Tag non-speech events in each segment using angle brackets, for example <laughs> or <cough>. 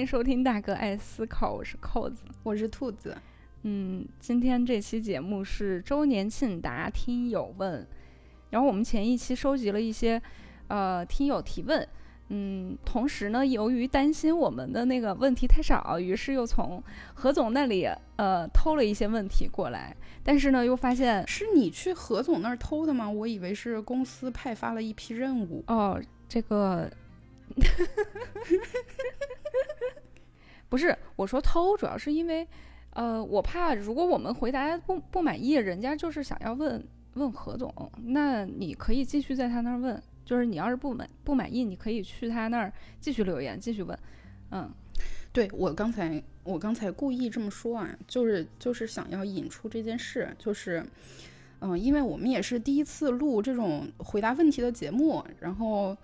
迎收听大哥爱思考，我是扣子，我是兔子。嗯，今天这期节目是周年庆答听友问，然后我们前一期收集了一些呃听友提问，嗯，同时呢，由于担心我们的那个问题太少，于是又从何总那里呃偷了一些问题过来，但是呢，又发现是你去何总那儿偷的吗？我以为是公司派发了一批任务哦，这个。<laughs> 不是我说偷，主要是因为，呃，我怕如果我们回答不不满意，人家就是想要问问何总，那你可以继续在他那儿问，就是你要是不满不满意，你可以去他那儿继续留言，继续问。嗯，对我刚才我刚才故意这么说啊，就是就是想要引出这件事，就是，嗯，因为我们也是第一次录这种回答问题的节目，然后。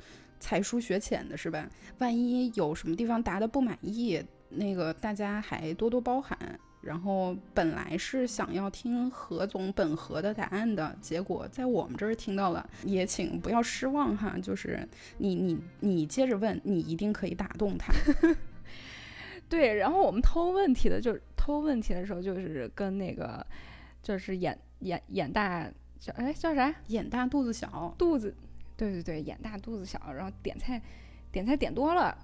才疏学浅的是吧？万一有什么地方答的不满意，那个大家还多多包涵。然后本来是想要听何总本何的答案的，结果在我们这儿听到了，也请不要失望哈。就是你你你接着问，你一定可以打动他。<laughs> 对，然后我们偷问题的，就是偷问题的时候，就是跟那个就是眼眼眼大叫哎叫啥？眼大肚子小，肚子。对对对，眼大肚子小，然后点菜，点菜点多了，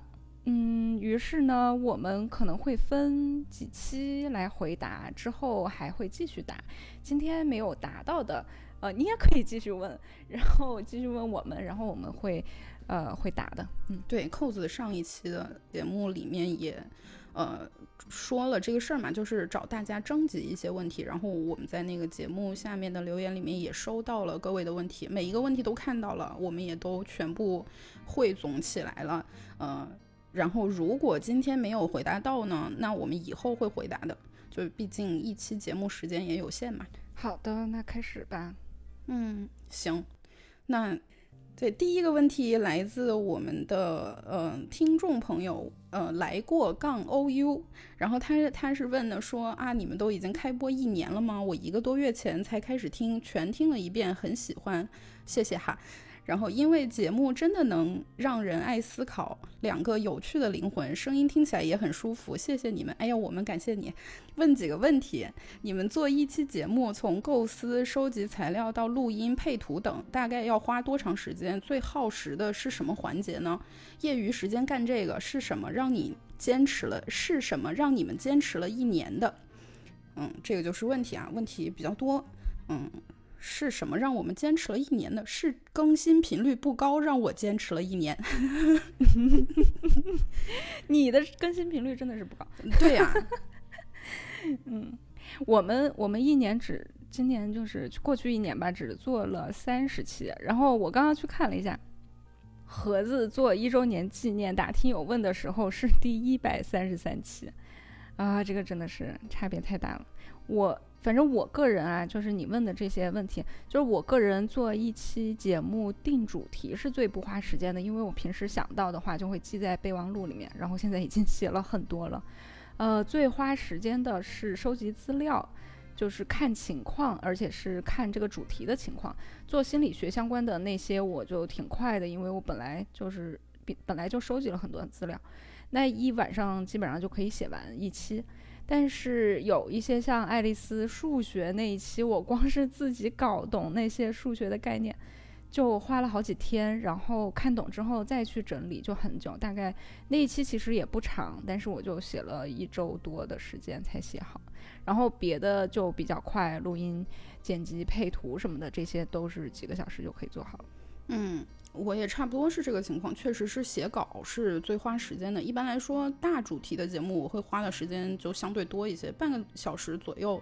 嗯，于是呢，我们可能会分几期来回答，之后还会继续答。今天没有答到的，呃，你也可以继续问，然后继续问我们，然后我们会，呃，会答的。嗯，对，扣子上一期的节目里面也。呃，说了这个事儿嘛，就是找大家征集一些问题，然后我们在那个节目下面的留言里面也收到了各位的问题，每一个问题都看到了，我们也都全部汇总起来了。呃，然后如果今天没有回答到呢，那我们以后会回答的，就毕竟一期节目时间也有限嘛。好的，那开始吧。嗯，行，那。对，第一个问题来自我们的呃听众朋友，呃来过杠 OU，然后他他是问的说啊，你们都已经开播一年了吗？我一个多月前才开始听，全听了一遍，很喜欢，谢谢哈。然后，因为节目真的能让人爱思考，两个有趣的灵魂，声音听起来也很舒服。谢谢你们！哎呀，我们感谢你。问几个问题：你们做一期节目，从构思、收集材料到录音、配图等，大概要花多长时间？最耗时的是什么环节呢？业余时间干这个是什么让你坚持了？是什么让你们坚持了一年的？嗯，这个就是问题啊，问题比较多。嗯。是什么让我们坚持了一年的？是更新频率不高，让我坚持了一年。<laughs> 你的更新频率真的是不高。对呀，嗯，我们我们一年只今年就是过去一年吧，只做了三十期。然后我刚刚去看了一下，盒子做一周年纪念打听友问的时候是第一百三十三期，啊，这个真的是差别太大了。我。反正我个人啊，就是你问的这些问题，就是我个人做一期节目定主题是最不花时间的，因为我平时想到的话就会记在备忘录里面，然后现在已经写了很多了。呃，最花时间的是收集资料，就是看情况，而且是看这个主题的情况。做心理学相关的那些我就挺快的，因为我本来就是本来就收集了很多资料，那一晚上基本上就可以写完一期。但是有一些像爱丽丝数学那一期，我光是自己搞懂那些数学的概念，就花了好几天，然后看懂之后再去整理就很久。大概那一期其实也不长，但是我就写了一周多的时间才写好。然后别的就比较快，录音、剪辑、配图什么的，这些都是几个小时就可以做好了。嗯。我也差不多是这个情况，确实是写稿是最花时间的。一般来说，大主题的节目我会花的时间就相对多一些，半个小时左右，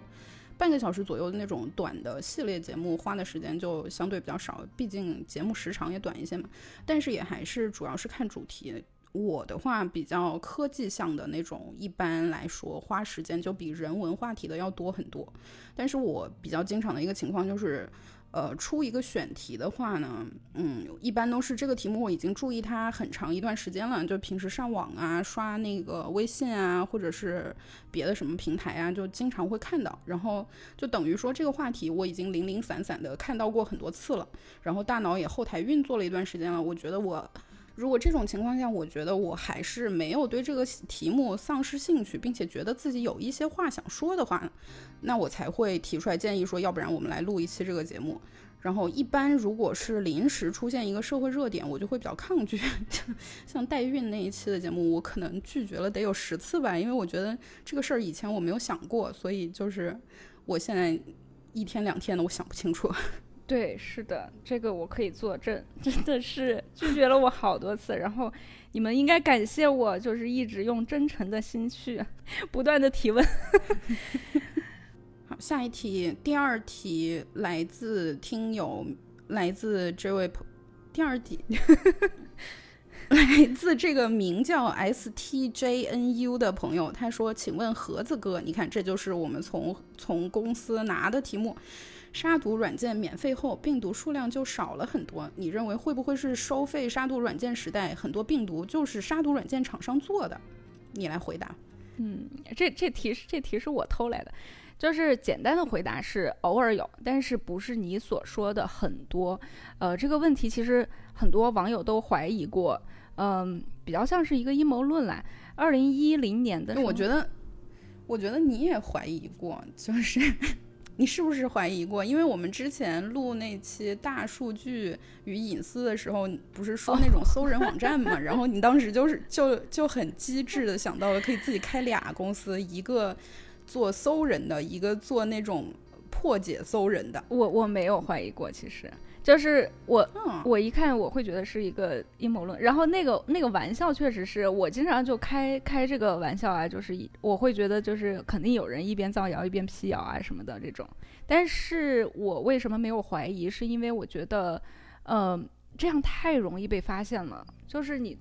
半个小时左右的那种短的系列节目花的时间就相对比较少，毕竟节目时长也短一些嘛。但是也还是主要是看主题。我的话比较科技向的那种，一般来说花时间就比人文话题的要多很多。但是我比较经常的一个情况就是。呃，出一个选题的话呢，嗯，一般都是这个题目我已经注意它很长一段时间了，就平时上网啊、刷那个微信啊，或者是别的什么平台啊，就经常会看到，然后就等于说这个话题我已经零零散散的看到过很多次了，然后大脑也后台运作了一段时间了，我觉得我。如果这种情况下，我觉得我还是没有对这个题目丧失兴趣，并且觉得自己有一些话想说的话，那我才会提出来建议说，要不然我们来录一期这个节目。然后一般如果是临时出现一个社会热点，我就会比较抗拒。<laughs> 像代孕那一期的节目，我可能拒绝了得有十次吧，因为我觉得这个事儿以前我没有想过，所以就是我现在一天两天的我想不清楚。对，是的，这个我可以作证，<laughs> 真的是拒绝了我好多次。然后你们应该感谢我，就是一直用真诚的心去不断的提问。<laughs> 好，下一题，第二题来自听友，来自这位朋，第二题 <laughs> 来自这个名叫 S T J N U 的朋友，他说：“请问盒子哥，你看，这就是我们从从公司拿的题目。”杀毒软件免费后，病毒数量就少了很多。你认为会不会是收费杀毒软件时代，很多病毒就是杀毒软件厂商做的？你来回答。嗯，这这题是这题是我偷来的，就是简单的回答是偶尔有，但是不是你所说的很多。呃，这个问题其实很多网友都怀疑过，嗯，比较像是一个阴谋论啦。二零一零年的，我觉得，我觉得你也怀疑过，就是。你是不是怀疑过？因为我们之前录那期大数据与隐私的时候，不是说那种搜人网站嘛？<laughs> 然后你当时就是就就很机智的想到了可以自己开俩公司，一个做搜人的，一个做那种破解搜人的。我我没有怀疑过，其实。就是我，我一看我会觉得是一个阴谋论。然后那个那个玩笑确实是我经常就开开这个玩笑啊，就是我会觉得就是肯定有人一边造谣一边辟谣啊什么的这种。但是我为什么没有怀疑？是因为我觉得，呃，这样太容易被发现了。就是你。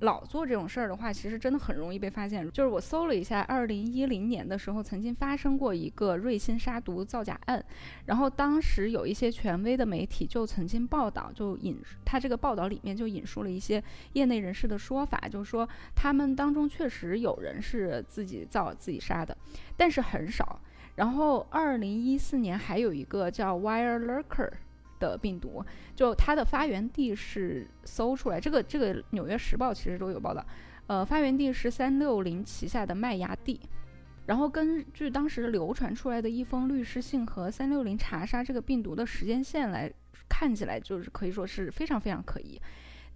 老做这种事儿的话，其实真的很容易被发现。就是我搜了一下，二零一零年的时候，曾经发生过一个瑞星杀毒造假案，然后当时有一些权威的媒体就曾经报道，就引他这个报道里面就引述了一些业内人士的说法，就是说他们当中确实有人是自己造自己杀的，但是很少。然后二零一四年还有一个叫 Wire Lurker。的病毒，就它的发源地是搜出来，这个这个《纽约时报》其实都有报道，呃，发源地是三六零旗下的麦芽地，然后根据当时流传出来的一封律师信和三六零查杀这个病毒的时间线来看起来，就是可以说是非常非常可疑，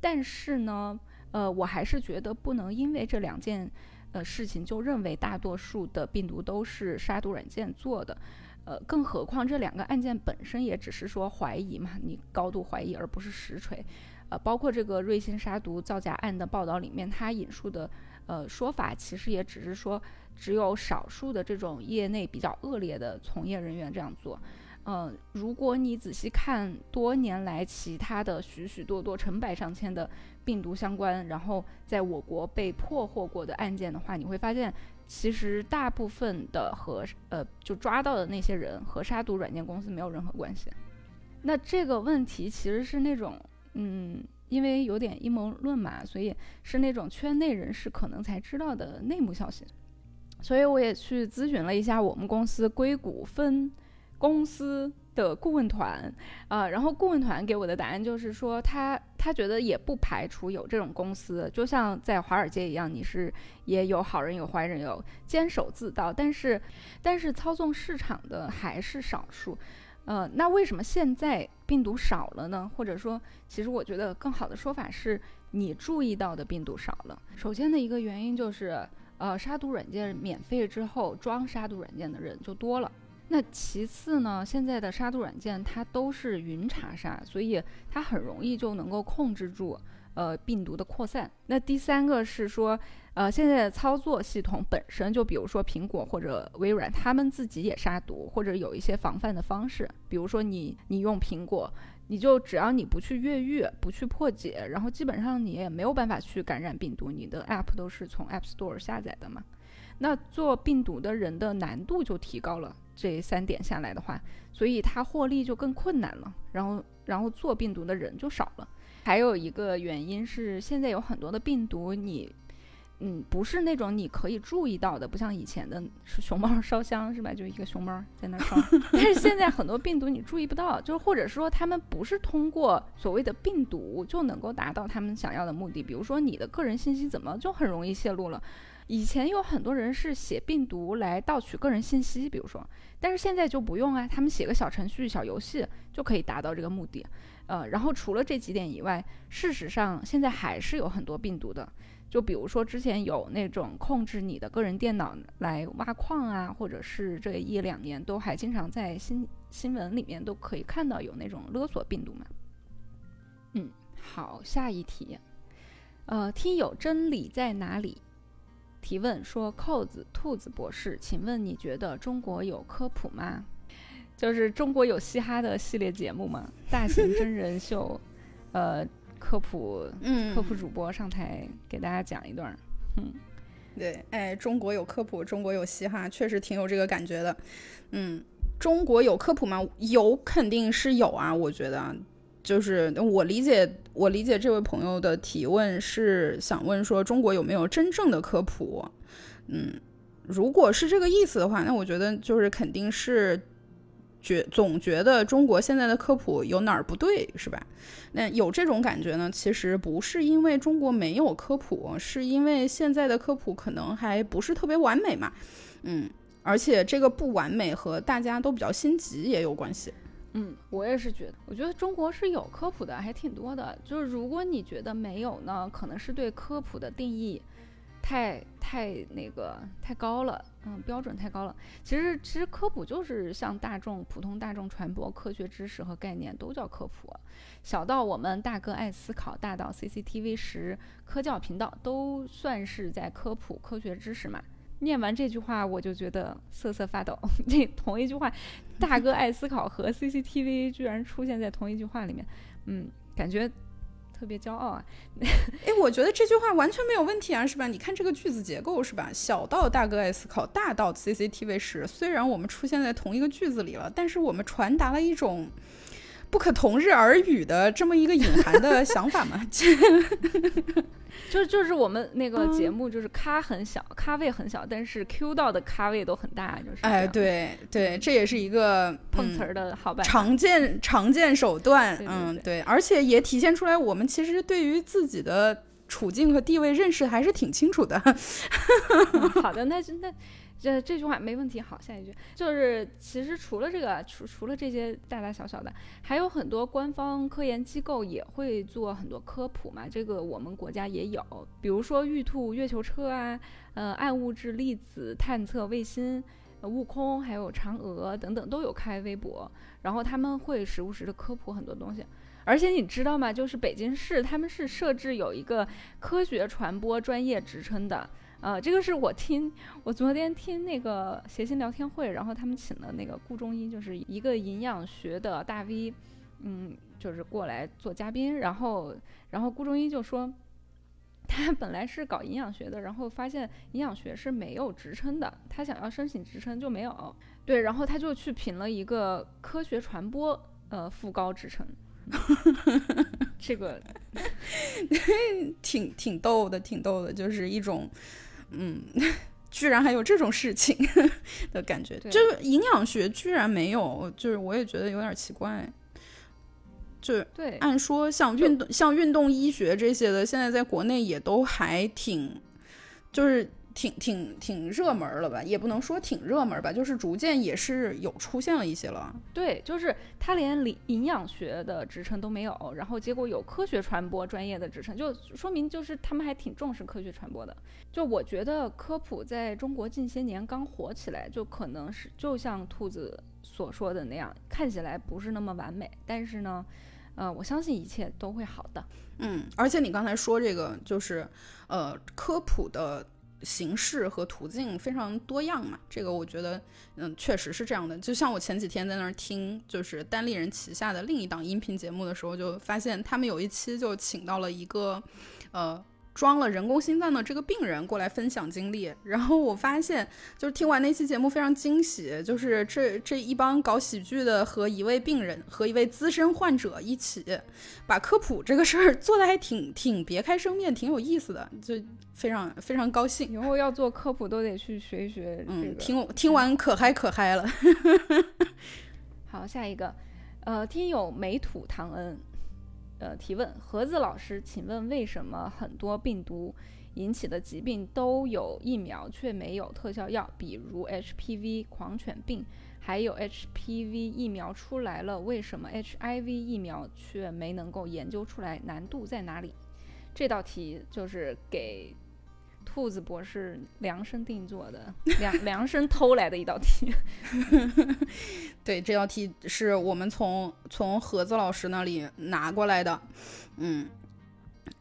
但是呢，呃，我还是觉得不能因为这两件呃事情就认为大多数的病毒都是杀毒软件做的。呃，更何况这两个案件本身也只是说怀疑嘛，你高度怀疑而不是实锤。呃，包括这个瑞星杀毒造假案的报道里面，他引述的呃说法，其实也只是说只有少数的这种业内比较恶劣的从业人员这样做。嗯，如果你仔细看多年来其他的许许多多成百上千的病毒相关，然后在我国被破获过的案件的话，你会发现。其实大部分的和呃就抓到的那些人和杀毒软件公司没有任何关系。那这个问题其实是那种嗯，因为有点阴谋论嘛，所以是那种圈内人士可能才知道的内幕消息。所以我也去咨询了一下我们公司硅谷分公司。的顾问团，啊，然后顾问团给我的答案就是说，他他觉得也不排除有这种公司，就像在华尔街一样，你是也有好人有坏人，有坚守自盗，但是但是操纵市场的还是少数，呃，那为什么现在病毒少了呢？或者说，其实我觉得更好的说法是你注意到的病毒少了。首先的一个原因就是，呃，杀毒软件免费之后，装杀毒软件的人就多了。那其次呢？现在的杀毒软件它都是云查杀，所以它很容易就能够控制住呃病毒的扩散。那第三个是说，呃，现在的操作系统本身就，比如说苹果或者微软，他们自己也杀毒，或者有一些防范的方式。比如说你你用苹果，你就只要你不去越狱、不去破解，然后基本上你也没有办法去感染病毒。你的 App 都是从 App Store 下载的嘛。那做病毒的人的难度就提高了。这三点下来的话，所以它获利就更困难了。然后，然后做病毒的人就少了。还有一个原因是，现在有很多的病毒，你嗯，不是那种你可以注意到的，不像以前的是熊猫烧香是吧？就一个熊猫在那烧。<laughs> 但是现在很多病毒你注意不到，就是或者说他们不是通过所谓的病毒就能够达到他们想要的目的。比如说你的个人信息怎么就很容易泄露了？以前有很多人是写病毒来盗取个人信息，比如说，但是现在就不用啊，他们写个小程序、小游戏就可以达到这个目的。呃，然后除了这几点以外，事实上现在还是有很多病毒的。就比如说之前有那种控制你的个人电脑来挖矿啊，或者是这一两年都还经常在新新闻里面都可以看到有那种勒索病毒嘛。嗯，好，下一题，呃，听友真理在哪里？提问说：扣子兔子博士，请问你觉得中国有科普吗？就是中国有嘻哈的系列节目吗？大型真人秀，<laughs> 呃。科普，嗯，科普主播上台给大家讲一段，嗯，对，哎，中国有科普，中国有嘻哈，确实挺有这个感觉的，嗯，中国有科普吗？有，肯定是有啊，我觉得，就是我理解，我理解这位朋友的提问是想问说中国有没有真正的科普，嗯，如果是这个意思的话，那我觉得就是肯定是。觉总觉得中国现在的科普有哪儿不对，是吧？那有这种感觉呢？其实不是因为中国没有科普，是因为现在的科普可能还不是特别完美嘛。嗯，而且这个不完美和大家都比较心急也有关系。嗯，我也是觉得，我觉得中国是有科普的，还挺多的。就是如果你觉得没有呢，可能是对科普的定义。太太那个太高了，嗯，标准太高了。其实其实科普就是向大众普通大众传播科学知识和概念，都叫科普。小到我们大哥爱思考，大到 CCTV 十科教频道，都算是在科普科学知识嘛。念完这句话，我就觉得瑟瑟发抖。<laughs> 这同一句话，大哥爱思考和 CCTV 居然出现在同一句话里面，嗯，感觉。特别骄傲啊！哎，我觉得这句话完全没有问题啊，是吧？你看这个句子结构是吧？小到大哥爱思考，大到 CCTV 十，虽然我们出现在同一个句子里了，但是我们传达了一种不可同日而语的这么一个隐含的 <laughs> 想法嘛。<laughs> <laughs> 就就是我们那个节目，就是咖很小，咖位很小，但是 Q 到的咖位都很大，就是哎，对对，这也是一个碰瓷儿的好办法，常见常见手段，嗯，对，而且也体现出来我们其实对于自己的处境和地位认识还是挺清楚的。好的，那那。这这句话没问题。好，下一句就是，其实除了这个，除除了这些大大小小的，还有很多官方科研机构也会做很多科普嘛。这个我们国家也有，比如说玉兔月球车啊，呃，暗物质粒子探测卫星，悟空，还有嫦娥等等都有开微博，然后他们会时不时的科普很多东西。而且你知道吗？就是北京市他们是设置有一个科学传播专业职称的。呃，这个是我听，我昨天听那个谐星聊天会，然后他们请了那个顾中医，就是一个营养学的大 V，嗯，就是过来做嘉宾，然后，然后顾中医就说，他本来是搞营养学的，然后发现营养学是没有职称的，他想要申请职称就没有，对，然后他就去评了一个科学传播，呃，副高职称，<laughs> 这个挺挺逗的，挺逗的，就是一种。嗯，居然还有这种事情 <laughs> 的感觉，就是营养学居然没有，就是我也觉得有点奇怪。就对，按说像运动、像运动医学这些的，现在在国内也都还挺，就是。挺挺挺热门了吧？也不能说挺热门吧，就是逐渐也是有出现了一些了。对，就是他连营营养学的职称都没有，然后结果有科学传播专业的职称，就说明就是他们还挺重视科学传播的。就我觉得科普在中国近些年刚火起来，就可能是就像兔子所说的那样，看起来不是那么完美，但是呢，呃，我相信一切都会好的。嗯，而且你刚才说这个就是呃科普的。形式和途径非常多样嘛，这个我觉得，嗯，确实是这样的。就像我前几天在那儿听，就是单立人旗下的另一档音频节目的时候，就发现他们有一期就请到了一个，呃，装了人工心脏的这个病人过来分享经历，然后我发现，就是听完那期节目非常惊喜，就是这这一帮搞喜剧的和一位病人和一位资深患者一起，把科普这个事儿 <laughs> 做的还挺挺别开生面，挺有意思的，就非常非常高兴。以后要做科普都得去学一学。嗯，听听完可嗨可嗨了。<laughs> 好，下一个，呃，听友美土唐恩。呃，提问盒子老师，请问为什么很多病毒引起的疾病都有疫苗，却没有特效药？比如 HPV 狂犬病，还有 HPV 疫苗出来了，为什么 HIV 疫苗却没能够研究出来？难度在哪里？这道题就是给。兔子博士量身定做的，<laughs> 量量身偷来的一道题。<laughs> 对，这道题是我们从从盒子老师那里拿过来的。嗯，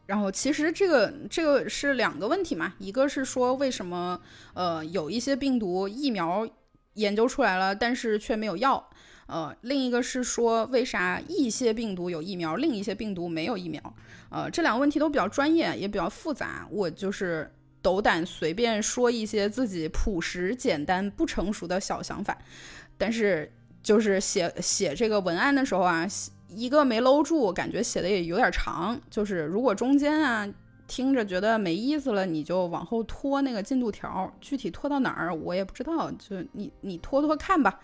然后其实这个这个是两个问题嘛，一个是说为什么呃有一些病毒疫苗研究出来了，但是却没有药。呃，另一个是说为啥一些病毒有疫苗，另一些病毒没有疫苗。呃，这两个问题都比较专业，也比较复杂。我就是。斗胆随便说一些自己朴实、简单、不成熟的小想法，但是就是写写这个文案的时候啊，一个没搂住，感觉写的也有点长。就是如果中间啊听着觉得没意思了，你就往后拖那个进度条，具体拖到哪儿我也不知道，就你你拖拖看吧。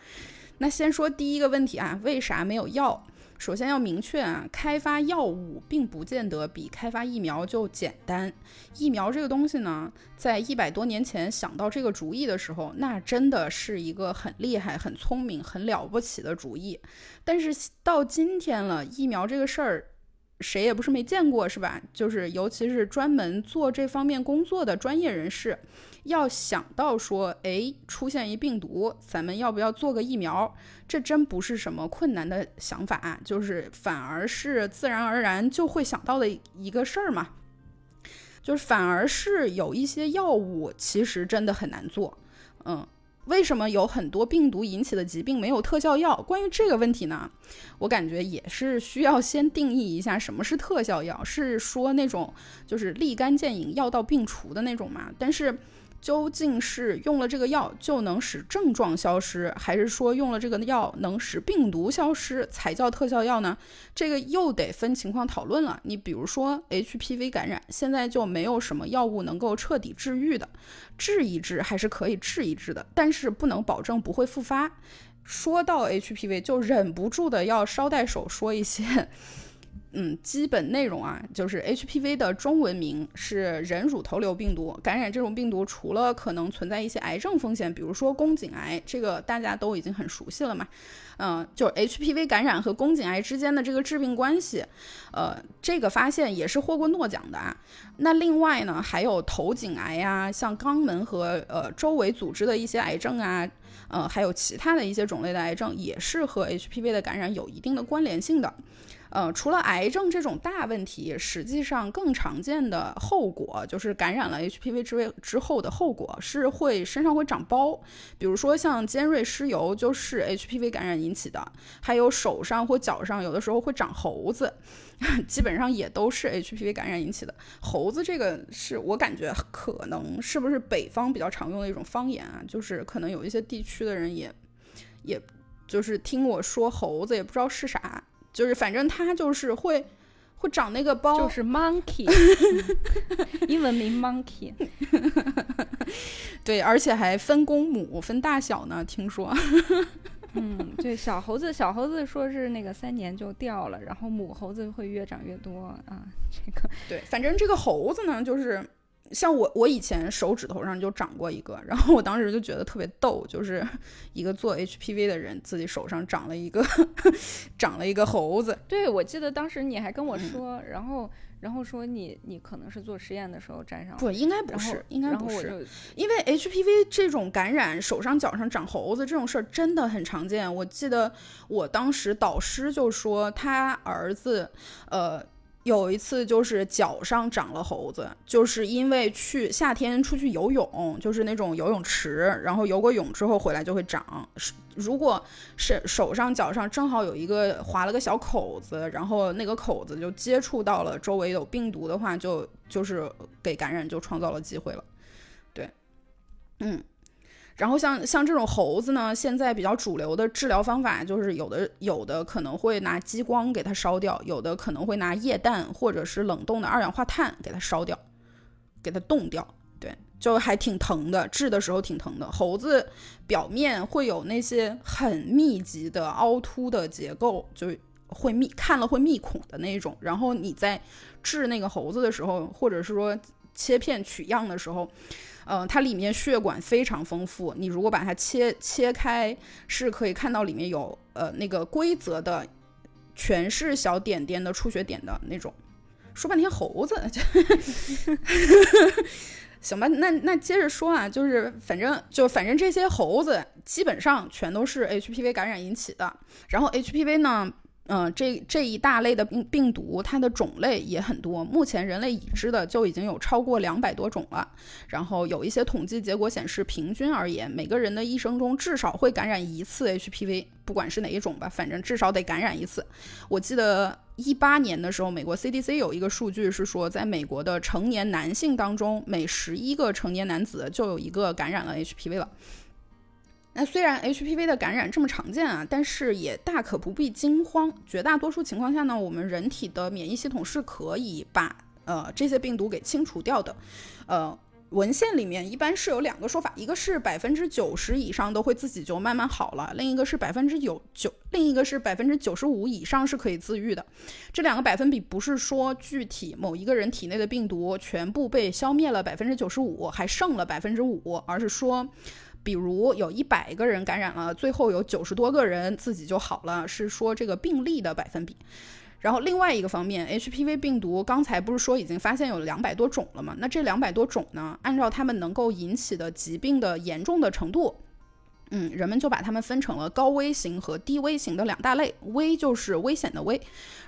那先说第一个问题啊，为啥没有药？首先要明确啊，开发药物并不见得比开发疫苗就简单。疫苗这个东西呢，在一百多年前想到这个主意的时候，那真的是一个很厉害、很聪明、很了不起的主意。但是到今天了，疫苗这个事儿。谁也不是没见过，是吧？就是尤其是专门做这方面工作的专业人士，要想到说，哎，出现一病毒，咱们要不要做个疫苗？这真不是什么困难的想法，就是反而是自然而然就会想到的一个事儿嘛。就是反而是有一些药物，其实真的很难做，嗯。为什么有很多病毒引起的疾病没有特效药？关于这个问题呢，我感觉也是需要先定义一下什么是特效药，是说那种就是立竿见影、药到病除的那种嘛？但是。究竟是用了这个药就能使症状消失，还是说用了这个药能使病毒消失才叫特效药呢？这个又得分情况讨论了。你比如说 HPV 感染，现在就没有什么药物能够彻底治愈的，治一治还是可以治一治的，但是不能保证不会复发。说到 HPV，就忍不住的要捎带手说一些。嗯，基本内容啊，就是 HPV 的中文名是人乳头瘤病毒。感染这种病毒，除了可能存在一些癌症风险，比如说宫颈癌，这个大家都已经很熟悉了嘛。嗯，就 HPV 感染和宫颈癌之间的这个致病关系，呃，这个发现也是获过诺奖的啊。那另外呢，还有头颈癌呀，像肛门和呃周围组织的一些癌症啊，呃，还有其他的一些种类的癌症，也是和 HPV 的感染有一定的关联性的。呃，除了癌症这种大问题，实际上更常见的后果就是感染了 HPV 之位之后的后果是会身上会长包，比如说像尖锐湿疣就是 HPV 感染引起的，还有手上或脚上有的时候会长猴子，<laughs> 基本上也都是 HPV 感染引起的。猴子这个是我感觉可能是不是北方比较常用的一种方言啊，就是可能有一些地区的人也，也就是听我说猴子也不知道是啥。就是反正它就是会会长那个包，就是 monkey，<laughs> 英文名 monkey，<laughs> 对，而且还分公母分大小呢，听说。<laughs> 嗯，对，小猴子小猴子说是那个三年就掉了，然后母猴子会越长越多啊，这个对，反正这个猴子呢，就是。像我，我以前手指头上就长过一个，然后我当时就觉得特别逗，就是 <laughs> 一个做 HPV 的人自己手上长了一个 <laughs> 长了一个猴子。对，我记得当时你还跟我说，然后然后说你你可能是做实验的时候沾上，不，应该不是，应该不是，因为 HPV 这种感染手上脚上长猴子这种事儿真的很常见。我记得我当时导师就说他儿子，呃。有一次就是脚上长了猴子，就是因为去夏天出去游泳，就是那种游泳池，然后游过泳之后回来就会长。如果是手上脚上正好有一个划了个小口子，然后那个口子就接触到了周围有病毒的话，就就是给感染就创造了机会了。对，嗯。然后像像这种猴子呢，现在比较主流的治疗方法就是有的有的可能会拿激光给它烧掉，有的可能会拿液氮或者是冷冻的二氧化碳给它烧掉，给它冻掉。对，就还挺疼的，治的时候挺疼的。猴子表面会有那些很密集的凹凸的结构，就会密看了会密孔的那种。然后你在治那个猴子的时候，或者是说切片取样的时候。嗯，它里面血管非常丰富，你如果把它切切开，是可以看到里面有呃那个规则的，全是小点点的出血点的那种。说半天猴子，<laughs> 行吧，那那接着说啊，就是反正就反正这些猴子基本上全都是 HPV 感染引起的，然后 HPV 呢。嗯，这这一大类的病病毒，它的种类也很多。目前人类已知的就已经有超过两百多种了。然后有一些统计结果显示，平均而言，每个人的一生中至少会感染一次 HPV，不管是哪一种吧，反正至少得感染一次。我记得一八年的时候，美国 CDC 有一个数据是说，在美国的成年男性当中，每十一个成年男子就有一个感染了 HPV 了。那虽然 HPV 的感染这么常见啊，但是也大可不必惊慌。绝大多数情况下呢，我们人体的免疫系统是可以把呃这些病毒给清除掉的。呃，文献里面一般是有两个说法，一个是百分之九十以上都会自己就慢慢好了，另一个是百分之九九，另一个是百分之九十五以上是可以自愈的。这两个百分比不是说具体某一个人体内的病毒全部被消灭了百分之九十五，还剩了百分之五，而是说。比如有一百个人感染了，最后有九十多个人自己就好了，是说这个病例的百分比。然后另外一个方面，HPV 病毒刚才不是说已经发现有两百多种了吗？那这两百多种呢，按照他们能够引起的疾病的严重的程度。嗯，人们就把它们分成了高危型和低危型的两大类。危就是危险的危，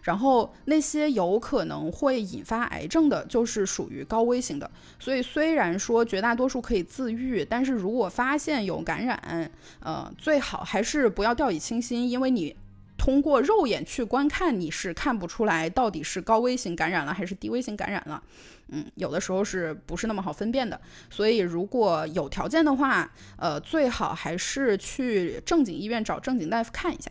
然后那些有可能会引发癌症的，就是属于高危型的。所以虽然说绝大多数可以自愈，但是如果发现有感染，呃，最好还是不要掉以轻心，因为你。通过肉眼去观看，你是看不出来到底是高危型感染了还是低危型感染了。嗯，有的时候是不是那么好分辨的？所以如果有条件的话，呃，最好还是去正经医院找正经大夫看一下。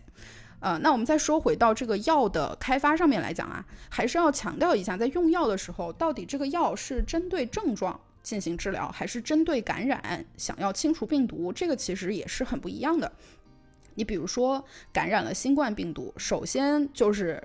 呃，那我们再说回到这个药的开发上面来讲啊，还是要强调一下，在用药的时候，到底这个药是针对症状进行治疗，还是针对感染想要清除病毒，这个其实也是很不一样的。你比如说感染了新冠病毒，首先就是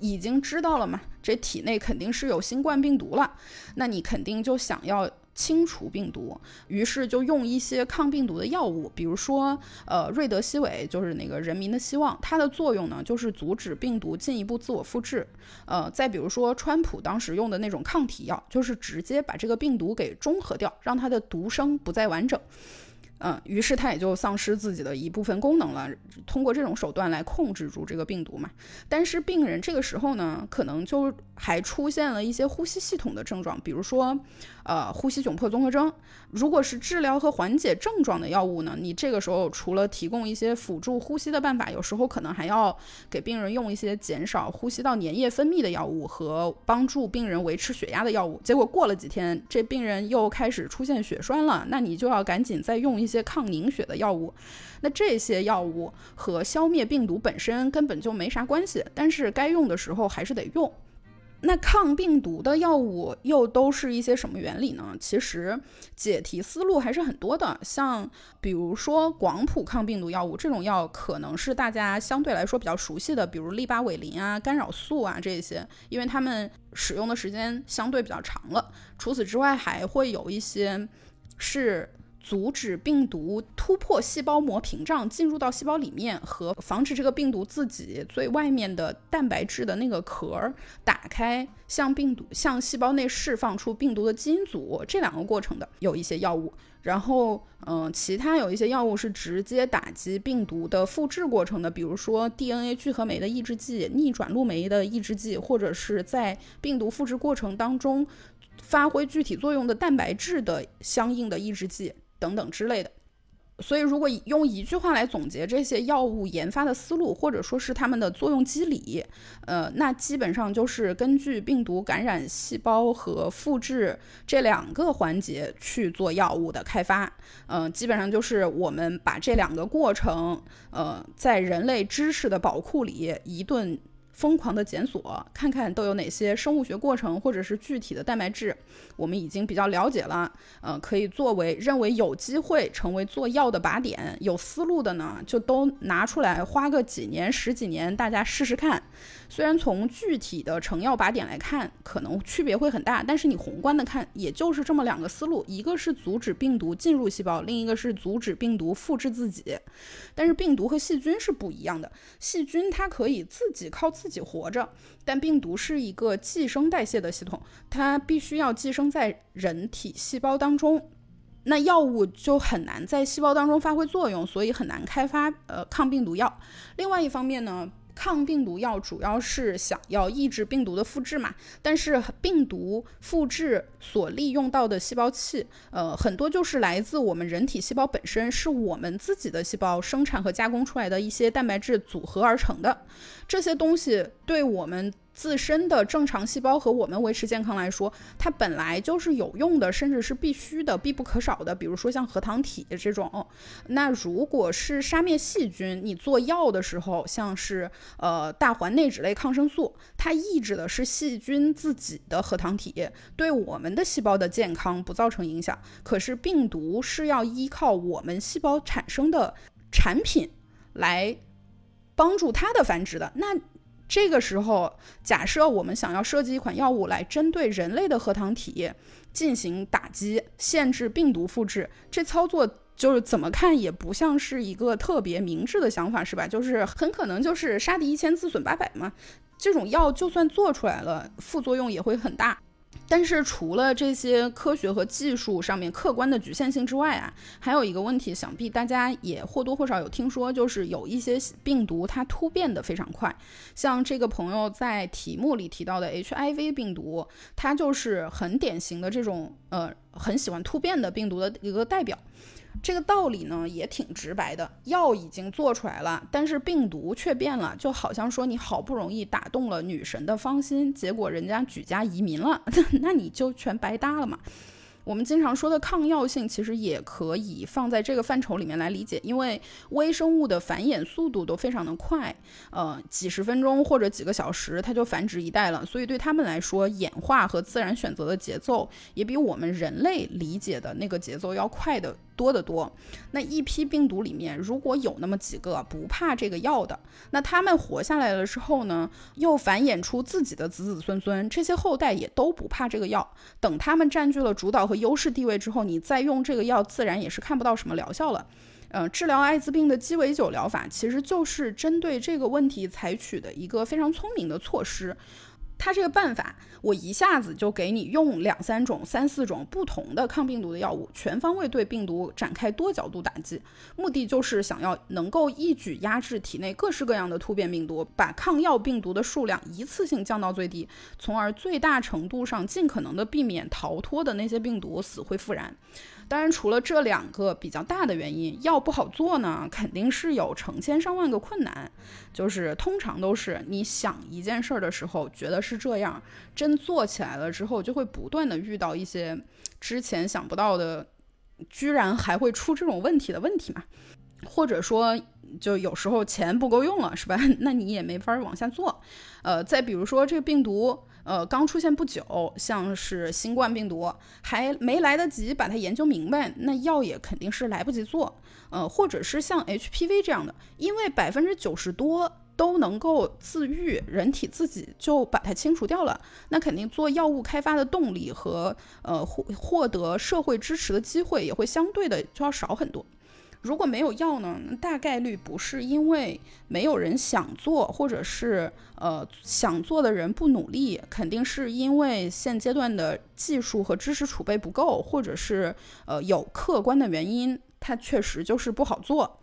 已经知道了嘛，这体内肯定是有新冠病毒了，那你肯定就想要清除病毒，于是就用一些抗病毒的药物，比如说呃瑞德西韦，就是那个人民的希望，它的作用呢就是阻止病毒进一步自我复制。呃，再比如说川普当时用的那种抗体药，就是直接把这个病毒给中和掉，让它的毒生不再完整。嗯，于是它也就丧失自己的一部分功能了。通过这种手段来控制住这个病毒嘛。但是病人这个时候呢，可能就还出现了一些呼吸系统的症状，比如说，呃，呼吸窘迫综合征。如果是治疗和缓解症状的药物呢，你这个时候除了提供一些辅助呼吸的办法，有时候可能还要给病人用一些减少呼吸道粘液分泌的药物和帮助病人维持血压的药物。结果过了几天，这病人又开始出现血栓了，那你就要赶紧再用一些抗凝血的药物。那这些药物和消灭病毒本身根本就没啥关系，但是该用的时候还是得用。那抗病毒的药物又都是一些什么原理呢？其实解题思路还是很多的。像比如说广谱抗病毒药物这种药，可能是大家相对来说比较熟悉的，比如利巴韦林啊、干扰素啊这些，因为它们使用的时间相对比较长了。除此之外，还会有一些是。阻止病毒突破细胞膜屏障进入到细胞里面，和防止这个病毒自己最外面的蛋白质的那个壳打开，向病毒向细胞内释放出病毒的基因组这两个过程的有一些药物。然后，嗯，其他有一些药物是直接打击病毒的复制过程的，比如说 DNA 聚合酶的抑制剂、逆转录酶的抑制剂，或者是在病毒复制过程当中发挥具体作用的蛋白质的相应的抑制剂等等之类的。所以，如果用一句话来总结这些药物研发的思路，或者说是它们的作用机理，呃，那基本上就是根据病毒感染细胞和复制这两个环节去做药物的开发。嗯，基本上就是我们把这两个过程，呃，在人类知识的宝库里一顿。疯狂的检索，看看都有哪些生物学过程或者是具体的蛋白质，我们已经比较了解了。呃，可以作为认为有机会成为做药的靶点，有思路的呢，就都拿出来，花个几年、十几年，大家试试看。虽然从具体的成药靶点来看，可能区别会很大，但是你宏观的看，也就是这么两个思路：一个是阻止病毒进入细胞，另一个是阻止病毒复制自己。但是病毒和细菌是不一样的，细菌它可以自己靠自己活着，但病毒是一个寄生代谢的系统，它必须要寄生在人体细胞当中，那药物就很难在细胞当中发挥作用，所以很难开发呃抗病毒药。另外一方面呢。抗病毒药主要是想要抑制病毒的复制嘛，但是病毒复制所利用到的细胞器，呃，很多就是来自我们人体细胞本身，是我们自己的细胞生产和加工出来的一些蛋白质组合而成的，这些东西对我们。自身的正常细胞和我们维持健康来说，它本来就是有用的，甚至是必须的、必不可少的。比如说像核糖体这种，那如果是杀灭细菌，你做药的时候，像是呃大环内酯类抗生素，它抑制的是细菌自己的核糖体，对我们的细胞的健康不造成影响。可是病毒是要依靠我们细胞产生的产品来帮助它的繁殖的，那。这个时候，假设我们想要设计一款药物来针对人类的核糖体进行打击，限制病毒复制，这操作就是怎么看也不像是一个特别明智的想法，是吧？就是很可能就是杀敌一千自损八百嘛。这种药就算做出来了，副作用也会很大。但是除了这些科学和技术上面客观的局限性之外啊，还有一个问题，想必大家也或多或少有听说，就是有一些病毒它突变的非常快，像这个朋友在题目里提到的 HIV 病毒，它就是很典型的这种呃很喜欢突变的病毒的一个代表。这个道理呢也挺直白的，药已经做出来了，但是病毒却变了，就好像说你好不容易打动了女神的芳心，结果人家举家移民了，<laughs> 那你就全白搭了嘛。我们经常说的抗药性，其实也可以放在这个范畴里面来理解，因为微生物的繁衍速度都非常的快，呃，几十分钟或者几个小时，它就繁殖一代了，所以对他们来说，演化和自然选择的节奏也比我们人类理解的那个节奏要快的。多得多，那一批病毒里面，如果有那么几个不怕这个药的，那他们活下来了之后呢，又繁衍出自己的子子孙孙，这些后代也都不怕这个药。等他们占据了主导和优势地位之后，你再用这个药，自然也是看不到什么疗效了。嗯，治疗艾滋病的鸡尾酒疗法，其实就是针对这个问题采取的一个非常聪明的措施。它这个办法，我一下子就给你用两三种、三四种不同的抗病毒的药物，全方位对病毒展开多角度打击，目的就是想要能够一举压制体内各式各样的突变病毒，把抗药病毒的数量一次性降到最低，从而最大程度上尽可能的避免逃脱的那些病毒死灰复燃。当然，除了这两个比较大的原因，药不好做呢，肯定是有成千上万个困难。就是通常都是你想一件事儿的时候觉得是这样，真做起来了之后，就会不断的遇到一些之前想不到的，居然还会出这种问题的问题嘛。或者说，就有时候钱不够用了，是吧？<laughs> 那你也没法往下做。呃，再比如说这个病毒。呃，刚出现不久，像是新冠病毒，还没来得及把它研究明白，那药也肯定是来不及做。呃，或者是像 HPV 这样的，因为百分之九十多都能够自愈，人体自己就把它清除掉了，那肯定做药物开发的动力和呃获获得社会支持的机会也会相对的就要少很多。如果没有药呢，大概率不是因为没有人想做，或者是呃想做的人不努力，肯定是因为现阶段的技术和知识储备不够，或者是呃有客观的原因，它确实就是不好做。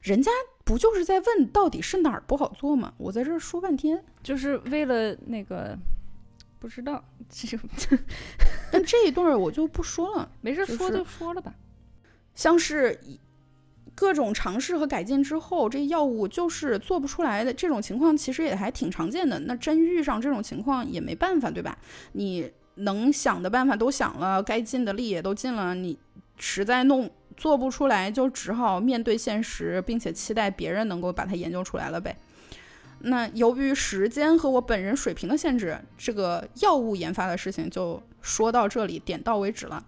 人家不就是在问到底是哪儿不好做吗？我在这儿说半天，就是为了那个不知道，但这一段我就不说了，<laughs> 没事说就说了吧，像是。各种尝试和改进之后，这药物就是做不出来的这种情况，其实也还挺常见的。那真遇上这种情况也没办法，对吧？你能想的办法都想了，该尽的力也都尽了，你实在弄做不出来，就只好面对现实，并且期待别人能够把它研究出来了呗。那由于时间和我本人水平的限制，这个药物研发的事情就说到这里，点到为止了。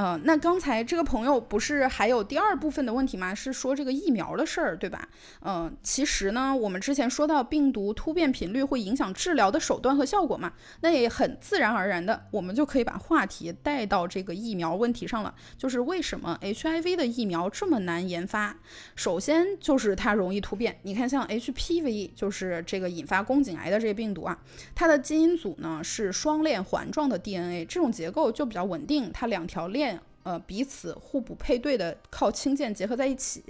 嗯，那刚才这个朋友不是还有第二部分的问题吗？是说这个疫苗的事儿，对吧？嗯，其实呢，我们之前说到病毒突变频率会影响治疗的手段和效果嘛，那也很自然而然的，我们就可以把话题带到这个疫苗问题上了。就是为什么 HIV 的疫苗这么难研发？首先就是它容易突变。你看，像 HPV，就是这个引发宫颈癌的这个病毒啊，它的基因组呢是双链环状的 DNA，这种结构就比较稳定，它两条链。呃，彼此互补配对的靠氢键结合在一起，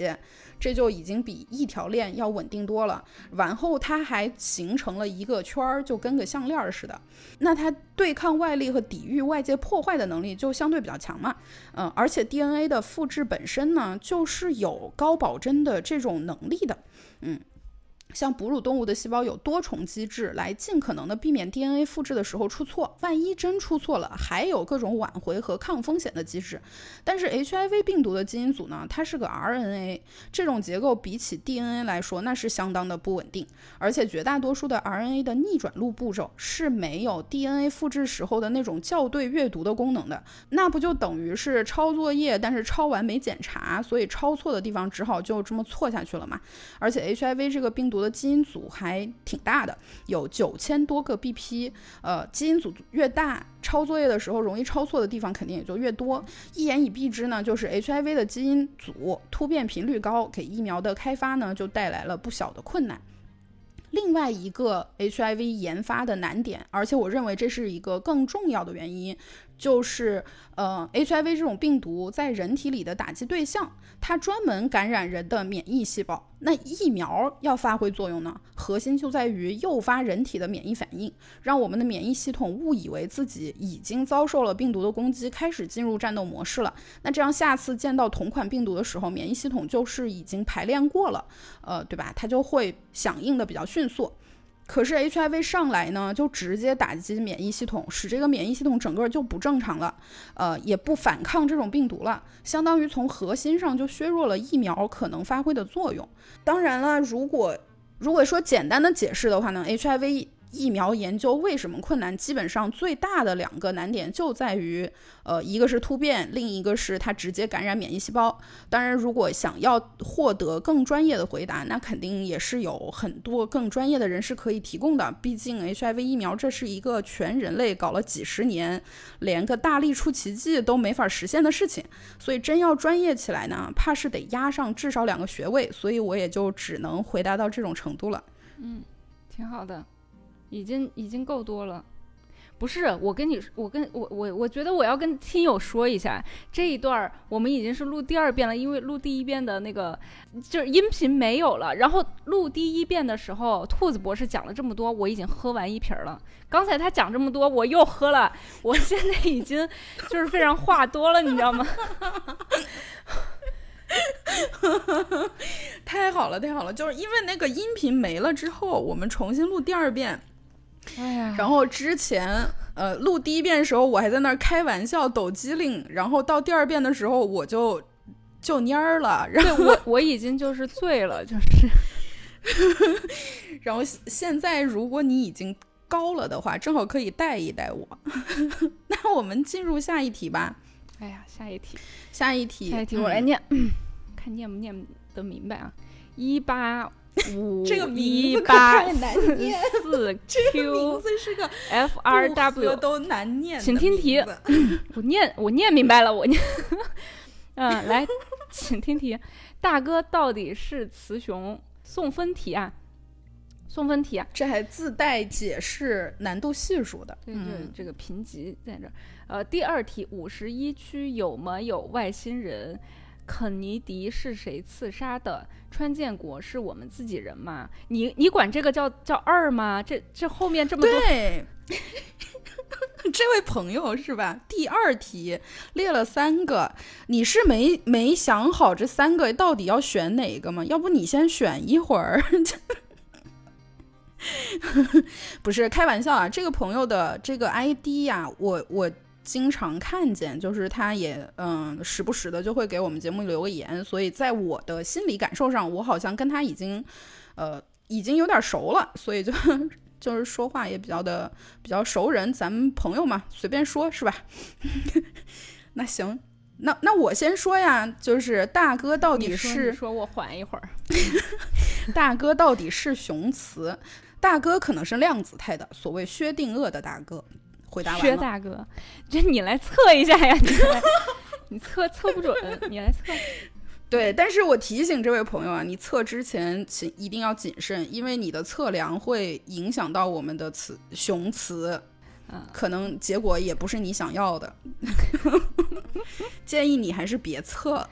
这就已经比一条链要稳定多了。完后它还形成了一个圈儿，就跟个项链似的。那它对抗外力和抵御外界破坏的能力就相对比较强嘛。嗯，而且 DNA 的复制本身呢，就是有高保真的这种能力的。嗯。像哺乳动物的细胞有多重机制，来尽可能的避免 DNA 复制的时候出错。万一真出错了，还有各种挽回和抗风险的机制。但是 HIV 病毒的基因组呢，它是个 RNA，这种结构比起 DNA 来说，那是相当的不稳定。而且绝大多数的 RNA 的逆转录步骤是没有 DNA 复制时候的那种校对阅读的功能的。那不就等于是抄作业，但是抄完没检查，所以抄错的地方只好就这么错下去了嘛。而且 HIV 这个病毒。的基因组还挺大的，有九千多个 BP。呃，基因组越大，抄作业的时候容易抄错的地方肯定也就越多。一言以蔽之呢，就是 HIV 的基因组突变频率高，给疫苗的开发呢就带来了不小的困难。另外一个 HIV 研发的难点，而且我认为这是一个更重要的原因。就是，呃，HIV 这种病毒在人体里的打击对象，它专门感染人的免疫细胞。那疫苗要发挥作用呢，核心就在于诱发人体的免疫反应，让我们的免疫系统误以为自己已经遭受了病毒的攻击，开始进入战斗模式了。那这样下次见到同款病毒的时候，免疫系统就是已经排练过了，呃，对吧？它就会响应的比较迅速。可是 HIV 上来呢，就直接打击免疫系统，使这个免疫系统整个就不正常了，呃，也不反抗这种病毒了，相当于从核心上就削弱了疫苗可能发挥的作用。当然了，如果如果说简单的解释的话呢，HIV。疫苗研究为什么困难？基本上最大的两个难点就在于，呃，一个是突变，另一个是它直接感染免疫细胞。当然，如果想要获得更专业的回答，那肯定也是有很多更专业的人士可以提供的。毕竟 HIV 疫苗这是一个全人类搞了几十年，连个大力出奇迹都没法实现的事情，所以真要专业起来呢，怕是得压上至少两个学位。所以我也就只能回答到这种程度了。嗯，挺好的。已经已经够多了，不是我跟你，我跟我我我觉得我要跟听友说一下，这一段我们已经是录第二遍了，因为录第一遍的那个就是音频没有了，然后录第一遍的时候，兔子博士讲了这么多，我已经喝完一瓶了。刚才他讲这么多，我又喝了，我现在已经就是非常话多了，你知道吗？<laughs> 太好了，太好了，就是因为那个音频没了之后，我们重新录第二遍。哎呀，然后之前呃录第一遍的时候，我还在那儿开玩笑抖机灵，然后到第二遍的时候我就就蔫儿了。<laughs> 然后我我已经就是醉了，就是。<laughs> 然后现在如果你已经高了的话，正好可以带一带我。<laughs> 那我们进入下一题吧。哎呀，下一题，下一题，下一题我来念，嗯看念不念。得明白啊，一八五这个名一字八太难四念四 <laughs> 这个名 Q 字是个 F R 不 W 都难念请听题 <laughs> 我念我念明白了，我念，嗯，来，请听题，大哥到底是雌雄？送分题啊，送分题啊，这还自带解释难度系数的。对，对嗯，这个评级在这儿。呃，第二题，五十一区有没有外星人？肯尼迪是谁刺杀的？川建国是我们自己人吗？你你管这个叫叫二吗？这这后面这么多，对，<laughs> 这位朋友是吧？第二题列了三个，你是没没想好这三个到底要选哪个吗？要不你先选一会儿。<laughs> 不是开玩笑啊，这个朋友的这个 ID 呀、我我经常看见，就是他也嗯时不时的就会给我们节目留个言，所以在我的心理感受上，我好像跟他已经呃已经有点熟了，所以就 <laughs> 就是说话也比较的比较熟人，咱们朋友嘛，随便说是吧？<laughs> 那行，那那我先说呀，就是大哥到底是你说我缓一会儿。<laughs> 大哥到底是雄雌？大哥可能是量子态的，所谓薛定谔的大哥。回答完薛，大哥，这你来测一下呀，你来，你测测不准，你来测。<laughs> 对，但是我提醒这位朋友啊，你测之前请一定要谨慎，因为你的测量会影响到我们的词雄雌，嗯可能结果也不是你想要的。<laughs> 建议你还是别测。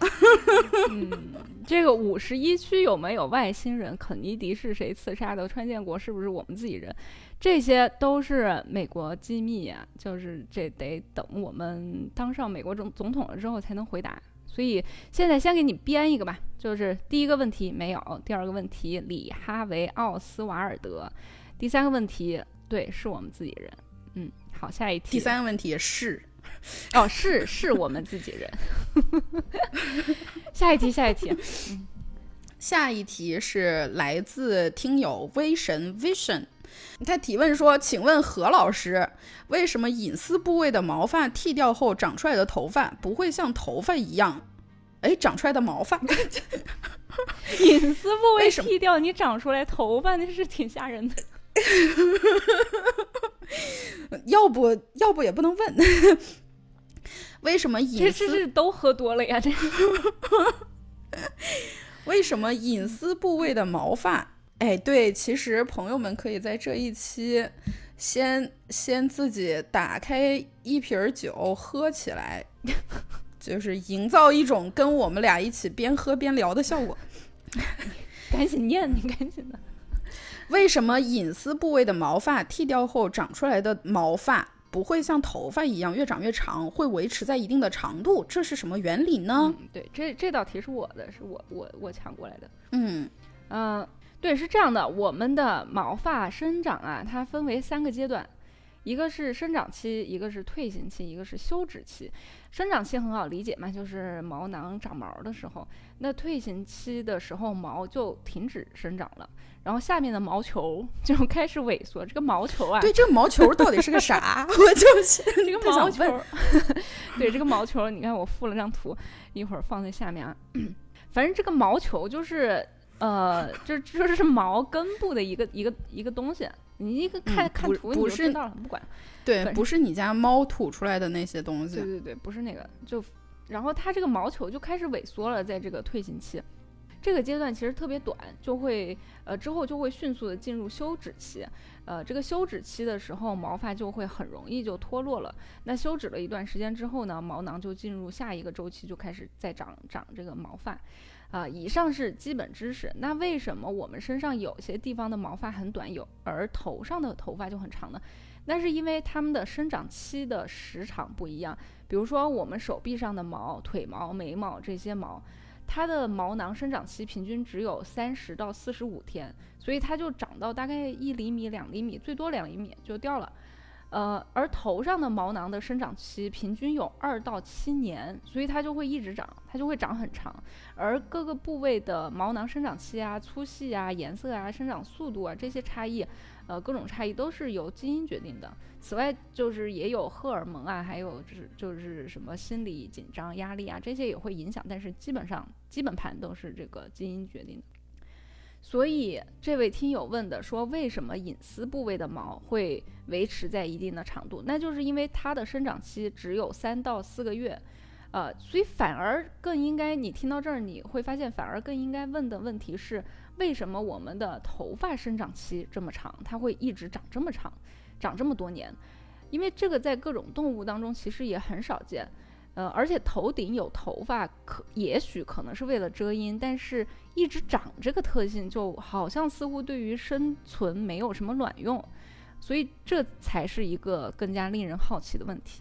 嗯，这个五十一区有没有外星人？肯尼迪是谁刺杀的？川建国是不是我们自己人？这些都是美国机密啊，就是这得等我们当上美国总总统了之后才能回答。所以现在先给你编一个吧，就是第一个问题没有，第二个问题里哈维奥斯瓦尔德，第三个问题对是我们自己人。嗯，好，下一题。第三个问题是，<laughs> 哦，是是我们自己人。<laughs> 下一题，下一题。下一题是来自听友威神 Vision，他提问说：“请问何老师，为什么隐私部位的毛发剃掉后长出来的头发不会像头发一样，哎，长出来的毛发？<laughs> 隐私部位剃掉，你长出来头发，那是挺吓人的。<laughs> 要不要不也不能问，为什么这这隐私是都喝多了呀？这 <laughs> 为什么隐私部位的毛发？哎，对，其实朋友们可以在这一期先先自己打开一瓶儿酒喝起来，<laughs> 就是营造一种跟我们俩一起边喝边聊的效果。赶紧念，你赶紧的。为什么隐私部位的毛发剃掉后长出来的毛发不会像头发一样越长越长，会维持在一定的长度？这是什么原理呢？嗯，对，这这道题是我的，是我我我抢过来的。嗯嗯、对，是这样的，我们的毛发生长啊，它分为三个阶段，一个是生长期，一个是退行期，一个是休止期。生长期很好理解嘛，就是毛囊长毛的时候。那退行期的时候，毛就停止生长了，然后下面的毛球 <laughs> 就开始萎缩。这个毛球啊，对，这个毛球到底是个啥？<laughs> 我就是 <laughs> 这个毛球，对这个毛球，你看我附了张图，一会儿放在下面啊。<clears throat> 反正这个毛球就是呃，就就是毛根部的一个一个一个东西。你一个看、嗯看图你不就是知道了，不管。对，不是你家猫吐出来的那些东西。对对对，不是那个，就然后它这个毛球就开始萎缩了，在这个退行期。这个阶段其实特别短，就会呃之后就会迅速的进入休止期，呃这个休止期的时候毛发就会很容易就脱落了。那休止了一段时间之后呢，毛囊就进入下一个周期，就开始再长长这个毛发。啊、以上是基本知识。那为什么我们身上有些地方的毛发很短，有而头上的头发就很长呢？那是因为它们的生长期的时长不一样。比如说我们手臂上的毛、腿毛、眉毛这些毛，它的毛囊生长期平均只有三十到四十五天，所以它就长到大概一厘米、两厘米，最多两厘米就掉了。呃，而头上的毛囊的生长期平均有二到七年，所以它就会一直长，它就会长很长。而各个部位的毛囊生长期啊、粗细啊、颜色啊、生长速度啊这些差异，呃，各种差异都是由基因决定的。此外，就是也有荷尔蒙啊，还有就是就是什么心理紧张、压力啊，这些也会影响，但是基本上基本盘都是这个基因决定的。所以这位听友问的说，为什么隐私部位的毛会维持在一定的长度？那就是因为它的生长期只有三到四个月，呃，所以反而更应该，你听到这儿你会发现，反而更应该问的问题是，为什么我们的头发生长期这么长，它会一直长这么长，长这么多年？因为这个在各种动物当中其实也很少见。呃，而且头顶有头发，可也许可能是为了遮阴，但是一直长这个特性，就好像似乎对于生存没有什么卵用，所以这才是一个更加令人好奇的问题。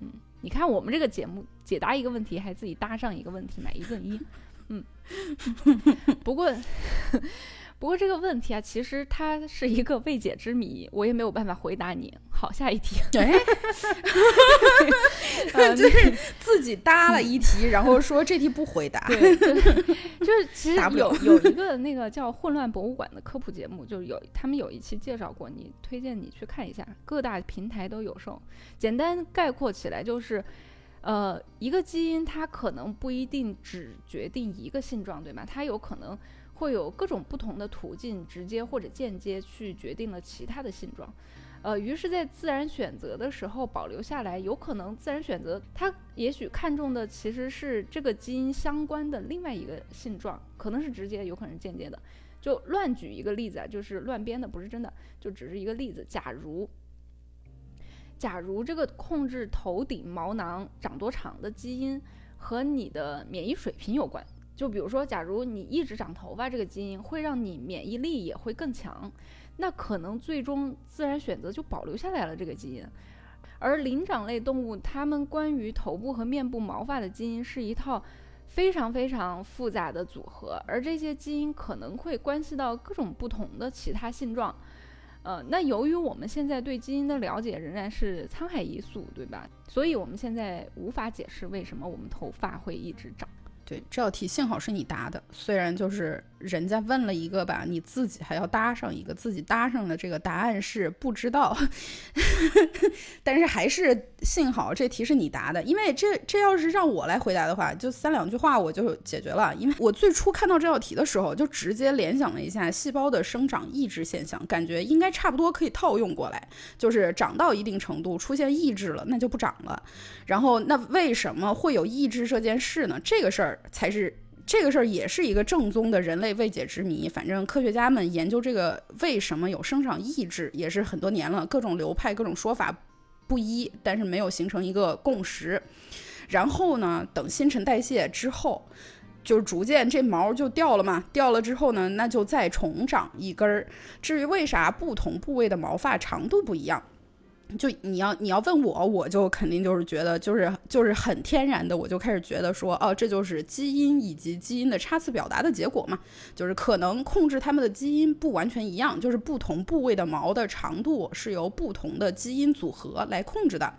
嗯，你看我们这个节目解答一个问题，还自己搭上一个问题，买一赠一。嗯，<laughs> 不过。不过这个问题啊，其实它是一个未解之谜，我也没有办法回答你。好，下一题。哎，<laughs> <laughs> 就是自己搭了一题，然后说这题不回答。对，就是其实 <laughs> 有有一个那个叫《混乱博物馆》的科普节目，就是有他们有一期介绍过，你推荐你去看一下，各大平台都有售。简单概括起来就是，呃，一个基因它可能不一定只决定一个性状，对吗？它有可能。会有各种不同的途径，直接或者间接去决定了其他的性状，呃，于是，在自然选择的时候保留下来，有可能自然选择它也许看中的其实是这个基因相关的另外一个性状，可能是直接，有可能是间接的。就乱举一个例子啊，就是乱编的，不是真的，就只是一个例子。假如，假如这个控制头顶毛囊长多长的基因和你的免疫水平有关。就比如说，假如你一直长头发，这个基因会让你免疫力也会更强，那可能最终自然选择就保留下来了这个基因。而灵长类动物，它们关于头部和面部毛发的基因是一套非常非常复杂的组合，而这些基因可能会关系到各种不同的其他性状。呃，那由于我们现在对基因的了解仍然是沧海一粟，对吧？所以我们现在无法解释为什么我们头发会一直长。对这道题幸好是你答的，虽然就是人家问了一个吧，你自己还要搭上一个，自己搭上的这个答案是不知道，<laughs> 但是还是幸好这题是你答的，因为这这要是让我来回答的话，就三两句话我就解决了。因为我最初看到这道题的时候，就直接联想了一下细胞的生长抑制现象，感觉应该差不多可以套用过来，就是长到一定程度出现抑制了，那就不长了。然后那为什么会有抑制这件事呢？这个事儿。才是这个事儿，也是一个正宗的人类未解之谜。反正科学家们研究这个为什么有生长抑制，也是很多年了，各种流派、各种说法不一，但是没有形成一个共识。然后呢，等新陈代谢之后，就逐渐这毛就掉了嘛，掉了之后呢，那就再重长一根儿。至于为啥不同部位的毛发长度不一样？就你要你要问我，我就肯定就是觉得就是就是很天然的，我就开始觉得说，哦，这就是基因以及基因的差次表达的结果嘛，就是可能控制它们的基因不完全一样，就是不同部位的毛的长度是由不同的基因组合来控制的，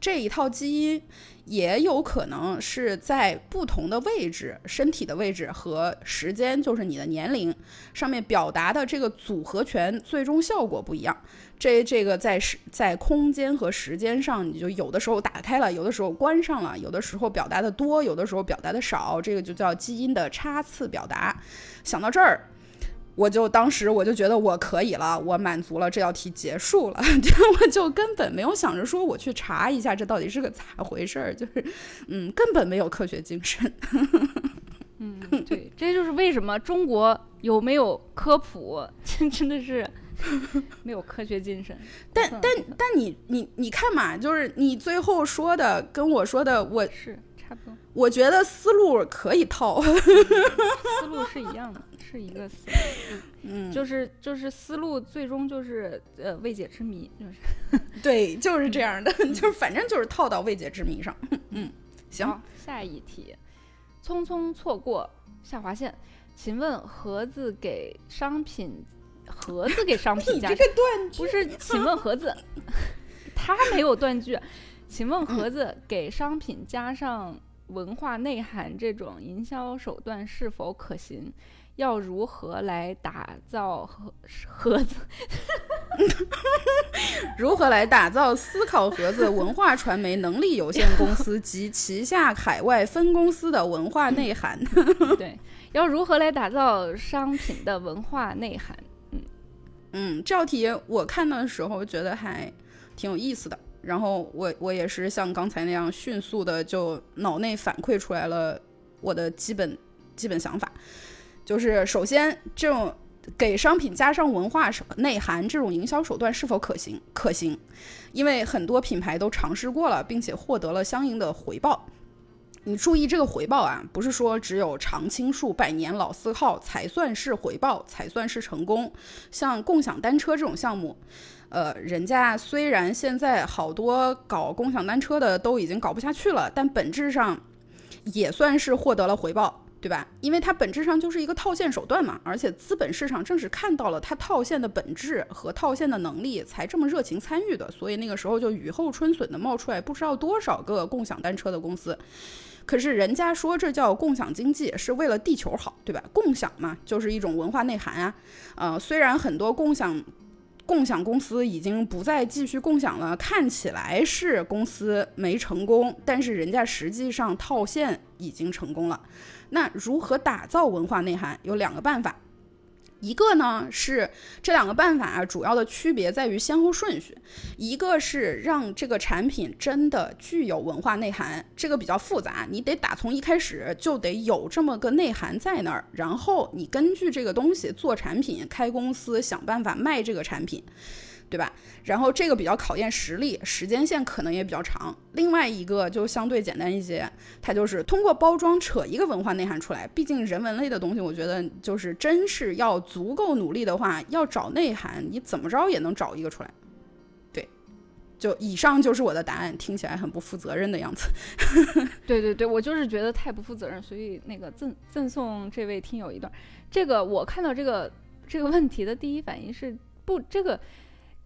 这一套基因。也有可能是在不同的位置，身体的位置和时间，就是你的年龄上面表达的这个组合拳最终效果不一样。这这个在时在空间和时间上，你就有的时候打开了，有的时候关上了，有的时候表达的多，有的时候表达的少，这个就叫基因的差次表达。想到这儿。我就当时我就觉得我可以了，我满足了这道题结束了，<laughs> 我就根本没有想着说我去查一下这到底是个咋回事儿，就是嗯，根本没有科学精神。<laughs> 嗯，对，这就是为什么中国有没有科普，真真的是没有科学精神。<laughs> 但但但你你你看嘛，就是你最后说的跟我说的，我是差不多。我觉得思路可以套，思路是一样的。是一个思路，<laughs> 嗯，就是就是思路，最终就是呃未解之谜，就是 <laughs> 对，就是这样的，就是反正就是套到未解之谜上。嗯，行，下一题，匆匆错过下划线，请问盒子给商品，盒子给商品加这个断句不是？请问盒子，<laughs> 他没有断句，请问盒子给商品加上文化内涵这种营销手段是否可行？要如何来打造盒盒子？<laughs> <laughs> 如何来打造思考盒子文化传媒能力有限公司及旗下海外分公司的文化内涵？<laughs> 对，要如何来打造商品的文化内涵？嗯嗯，这道题我看的时候觉得还挺有意思的。然后我我也是像刚才那样迅速的就脑内反馈出来了我的基本基本想法，就是首先这种。给商品加上文化内涵，这种营销手段是否可行？可行，因为很多品牌都尝试过了，并且获得了相应的回报。你注意这个回报啊，不是说只有常青树、百年老字号才算是回报，才算是成功。像共享单车这种项目，呃，人家虽然现在好多搞共享单车的都已经搞不下去了，但本质上也算是获得了回报。对吧？因为它本质上就是一个套现手段嘛，而且资本市场正是看到了它套现的本质和套现的能力，才这么热情参与的。所以那个时候就雨后春笋的冒出来不知道多少个共享单车的公司。可是人家说这叫共享经济，是为了地球好，对吧？共享嘛，就是一种文化内涵啊。呃，虽然很多共享。共享公司已经不再继续共享了，看起来是公司没成功，但是人家实际上套现已经成功了。那如何打造文化内涵？有两个办法。一个呢是这两个办法啊，主要的区别在于先后顺序。一个是让这个产品真的具有文化内涵，这个比较复杂，你得打从一开始就得有这么个内涵在那儿，然后你根据这个东西做产品、开公司、想办法卖这个产品。对吧？然后这个比较考验实力，时间线可能也比较长。另外一个就相对简单一些，它就是通过包装扯一个文化内涵出来。毕竟人文类的东西，我觉得就是真是要足够努力的话，要找内涵，你怎么着也能找一个出来。对，就以上就是我的答案，听起来很不负责任的样子。<laughs> 对对对，我就是觉得太不负责任，所以那个赠赠送这位听友一段。这个我看到这个这个问题的第一反应是不这个。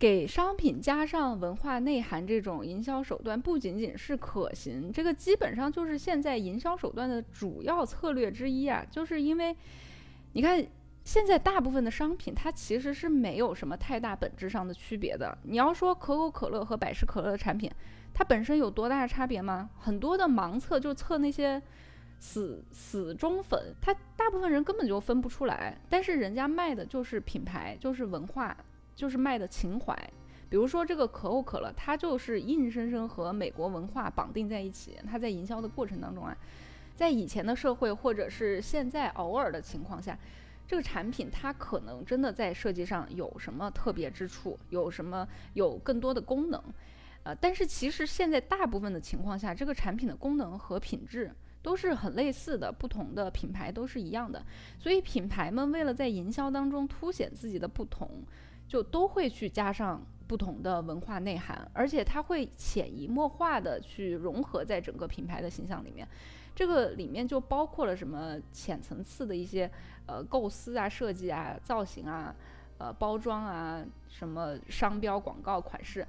给商品加上文化内涵这种营销手段不仅仅是可行，这个基本上就是现在营销手段的主要策略之一啊。就是因为，你看现在大部分的商品它其实是没有什么太大本质上的区别的。你要说可口可乐和百事可乐的产品，它本身有多大的差别吗？很多的盲测就测那些死死忠粉，他大部分人根本就分不出来。但是人家卖的就是品牌，就是文化。就是卖的情怀，比如说这个可口可乐，它就是硬生生和美国文化绑定在一起。它在营销的过程当中啊，在以前的社会或者是现在偶尔的情况下，这个产品它可能真的在设计上有什么特别之处，有什么有更多的功能，呃，但是其实现在大部分的情况下，这个产品的功能和品质都是很类似的，不同的品牌都是一样的。所以品牌们为了在营销当中凸显自己的不同。就都会去加上不同的文化内涵，而且它会潜移默化的去融合在整个品牌的形象里面。这个里面就包括了什么浅层次的一些呃构思啊、设计啊、造型啊、呃包装啊、什么商标、广告款式，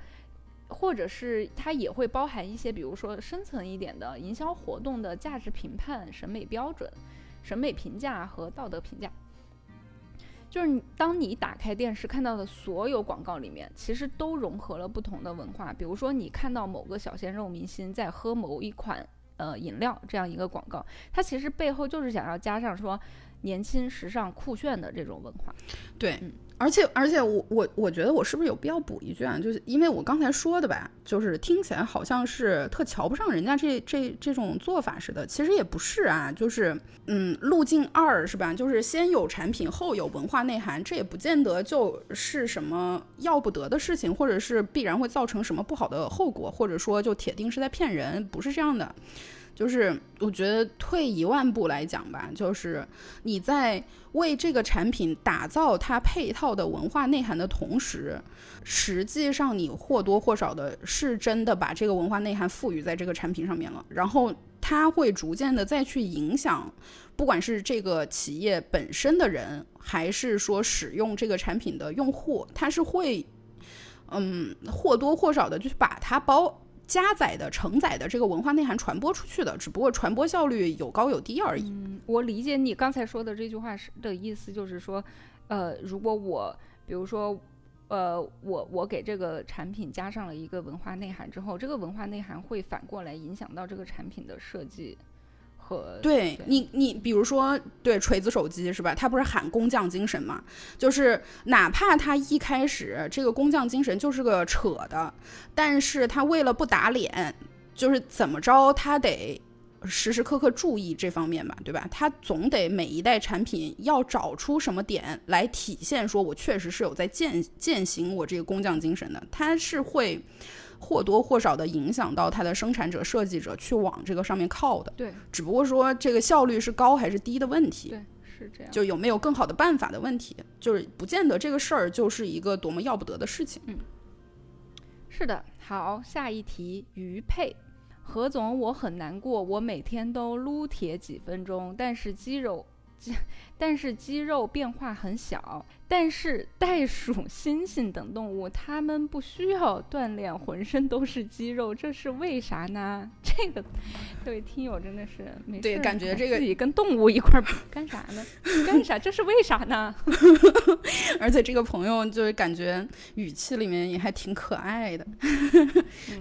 或者是它也会包含一些，比如说深层一点的营销活动的价值评判、审美标准、审美评价和道德评价。就是你，当你打开电视看到的所有广告里面，其实都融合了不同的文化。比如说，你看到某个小鲜肉明星在喝某一款呃饮料这样一个广告，它其实背后就是想要加上说年轻、时尚、酷炫的这种文化。对。而且而且我我我觉得我是不是有必要补一句啊？就是因为我刚才说的吧，就是听起来好像是特瞧不上人家这这这种做法似的，其实也不是啊。就是嗯，路径二是吧？就是先有产品后有文化内涵，这也不见得就是什么要不得的事情，或者是必然会造成什么不好的后果，或者说就铁定是在骗人，不是这样的。就是我觉得退一万步来讲吧，就是你在为这个产品打造它配套的文化内涵的同时，实际上你或多或少的是真的把这个文化内涵赋予在这个产品上面了，然后它会逐渐的再去影响，不管是这个企业本身的人，还是说使用这个产品的用户，它是会，嗯，或多或少的就是把它包。加载的、承载的这个文化内涵传播出去的，只不过传播效率有高有低而已。我理解你刚才说的这句话是的意思，就是说，呃，如果我，比如说，呃，我我给这个产品加上了一个文化内涵之后，这个文化内涵会反过来影响到这个产品的设计和对你，你比如说，对锤子手机是吧？他不是喊工匠精神嘛？就是哪怕他一开始这个工匠精神就是个扯的，但是他为了不打脸，就是怎么着，他得。时时刻刻注意这方面吧，对吧？他总得每一代产品要找出什么点来体现，说我确实是有在践践行我这个工匠精神的。它是会或多或少的影响到它的生产者、设计者去往这个上面靠的。对，只不过说这个效率是高还是低的问题。对，是这样。就有没有更好的办法的问题，就是不见得这个事儿就是一个多么要不得的事情。嗯，是的。好，下一题，余配。何总，我很难过，我每天都撸铁几分钟，但是肌肉。但是肌肉变化很小，但是袋鼠、猩猩等动物，它们不需要锻炼，浑身都是肌肉，这是为啥呢？这个，这位听友真的是没对，感觉这个自己跟动物一块儿干啥呢？干啥？这是为啥呢？<laughs> 而且这个朋友就是感觉语气里面也还挺可爱的。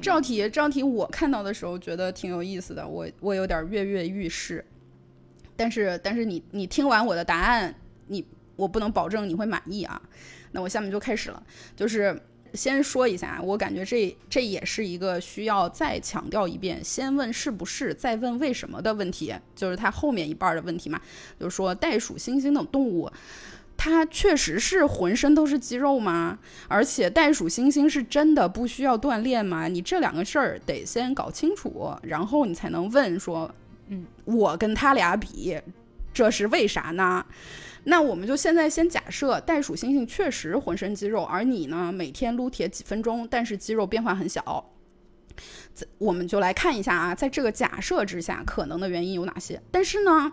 这道题，这道题我看到的时候觉得挺有意思的，我我有点跃跃欲试。但是，但是你你听完我的答案，你我不能保证你会满意啊。那我下面就开始了，就是先说一下，我感觉这这也是一个需要再强调一遍，先问是不是，再问为什么的问题，就是它后面一半的问题嘛。就是说，袋鼠、猩猩等动物，它确实是浑身都是肌肉吗？而且，袋鼠、猩猩是真的不需要锻炼吗？你这两个事儿得先搞清楚，然后你才能问说。嗯，我跟他俩比，这是为啥呢？那我们就现在先假设袋鼠、猩猩确实浑身肌肉，而你呢，每天撸铁几分钟，但是肌肉变化很小。我们就来看一下啊，在这个假设之下，可能的原因有哪些？但是呢，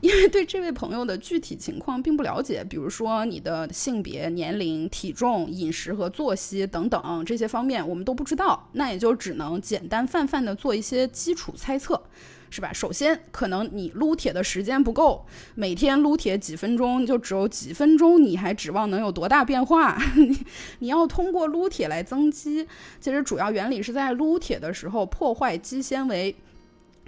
因为对这位朋友的具体情况并不了解，比如说你的性别、年龄、体重、饮食和作息等等这些方面，我们都不知道，那也就只能简单泛泛的做一些基础猜测。是吧？首先，可能你撸铁的时间不够，每天撸铁几分钟就只有几分钟，你还指望能有多大变化？<laughs> 你你要通过撸铁来增肌，其实主要原理是在撸铁的时候破坏肌纤维，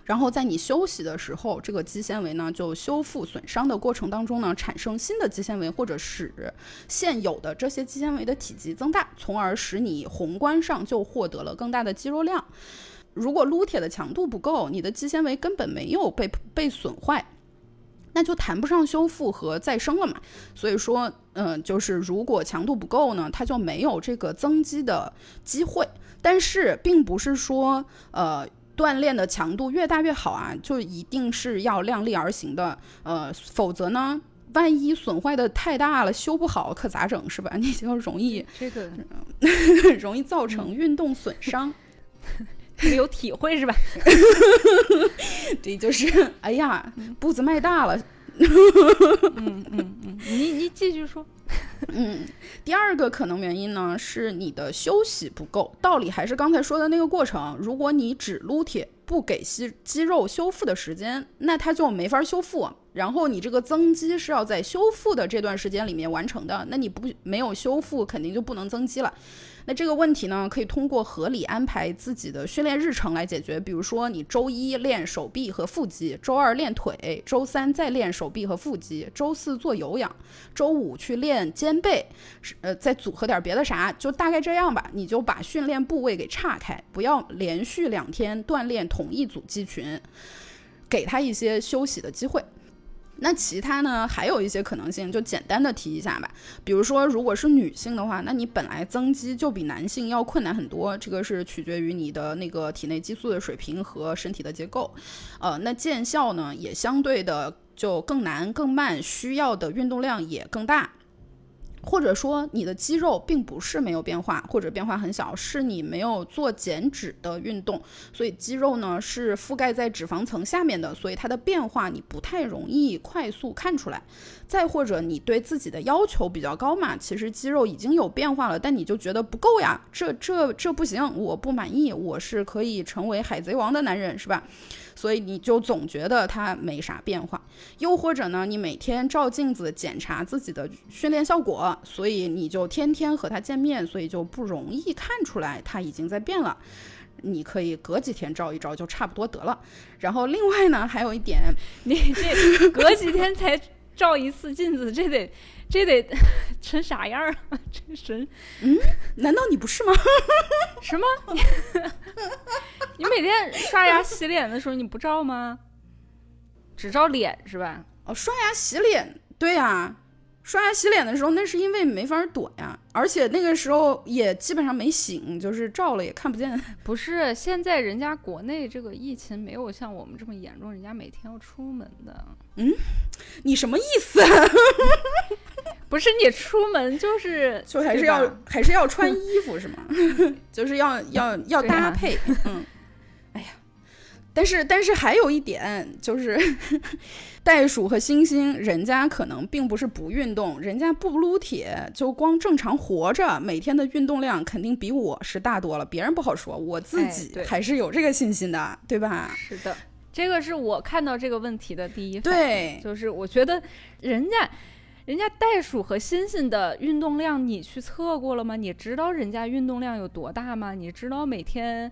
然后在你休息的时候，这个肌纤维呢就修复损伤的过程当中呢产生新的肌纤维，或者使现有的这些肌纤维的体积增大，从而使你宏观上就获得了更大的肌肉量。如果撸铁的强度不够，你的肌纤维根本没有被被损坏，那就谈不上修复和再生了嘛。所以说，嗯，就是如果强度不够呢，它就没有这个增肌的机会。但是，并不是说，呃，锻炼的强度越大越好啊，就一定是要量力而行的。呃，否则呢，万一损坏的太大了，修不好可咋整？是吧？<laughs> 你就容易这个 <laughs> 容易造成运动损伤。<laughs> 有体会是吧？<laughs> 对，就是哎呀，步子迈大了。嗯嗯嗯，你你继续说。嗯，第二个可能原因呢，是你的休息不够。道理还是刚才说的那个过程。如果你只撸铁，不给肌肌肉修复的时间，那它就没法修复。然后你这个增肌是要在修复的这段时间里面完成的，那你不没有修复，肯定就不能增肌了。那这个问题呢，可以通过合理安排自己的训练日程来解决。比如说，你周一练手臂和腹肌，周二练腿，周三再练手臂和腹肌，周四做有氧，周五去练肩背，呃，再组合点别的啥，就大概这样吧。你就把训练部位给岔开，不要连续两天锻炼同一组肌群，给他一些休息的机会。那其他呢？还有一些可能性，就简单的提一下吧。比如说，如果是女性的话，那你本来增肌就比男性要困难很多，这个是取决于你的那个体内激素的水平和身体的结构。呃，那见效呢，也相对的就更难、更慢，需要的运动量也更大。或者说你的肌肉并不是没有变化，或者变化很小，是你没有做减脂的运动，所以肌肉呢是覆盖在脂肪层下面的，所以它的变化你不太容易快速看出来。再或者你对自己的要求比较高嘛，其实肌肉已经有变化了，但你就觉得不够呀，这这这不行，我不满意，我是可以成为海贼王的男人，是吧？所以你就总觉得他没啥变化。又或者呢，你每天照镜子检查自己的训练效果，所以你就天天和他见面，所以就不容易看出来他已经在变了。你可以隔几天照一照，就差不多得了。然后另外呢，还有一点，<laughs> 你这隔几天才照一次镜子，这得这得 <laughs> 成啥样啊？<laughs> 这神，嗯，难道你不是吗？<laughs> 什么？你你每天刷牙洗脸的时候你不照吗？只照脸是吧？哦，刷牙洗脸，对呀。刷牙洗脸的时候，那是因为没法躲呀，而且那个时候也基本上没醒，就是照了也看不见。不是，现在人家国内这个疫情没有像我们这么严重，人家每天要出门的。嗯，你什么意思？不是你出门就是就还是要还是要穿衣服是吗？<laughs> 就是要要要搭配。嗯，哎呀。但是，但是还有一点就是，袋鼠和猩猩，人家可能并不是不运动，人家不撸铁，就光正常活着，每天的运动量肯定比我是大多了。别人不好说，我自己还是有这个信心的，对吧？是的，这个是我看到这个问题的第一反应，就是我觉得人家，人家袋鼠和猩猩的运动量，你去测过了吗？你知道人家运动量有多大吗？你知道每天？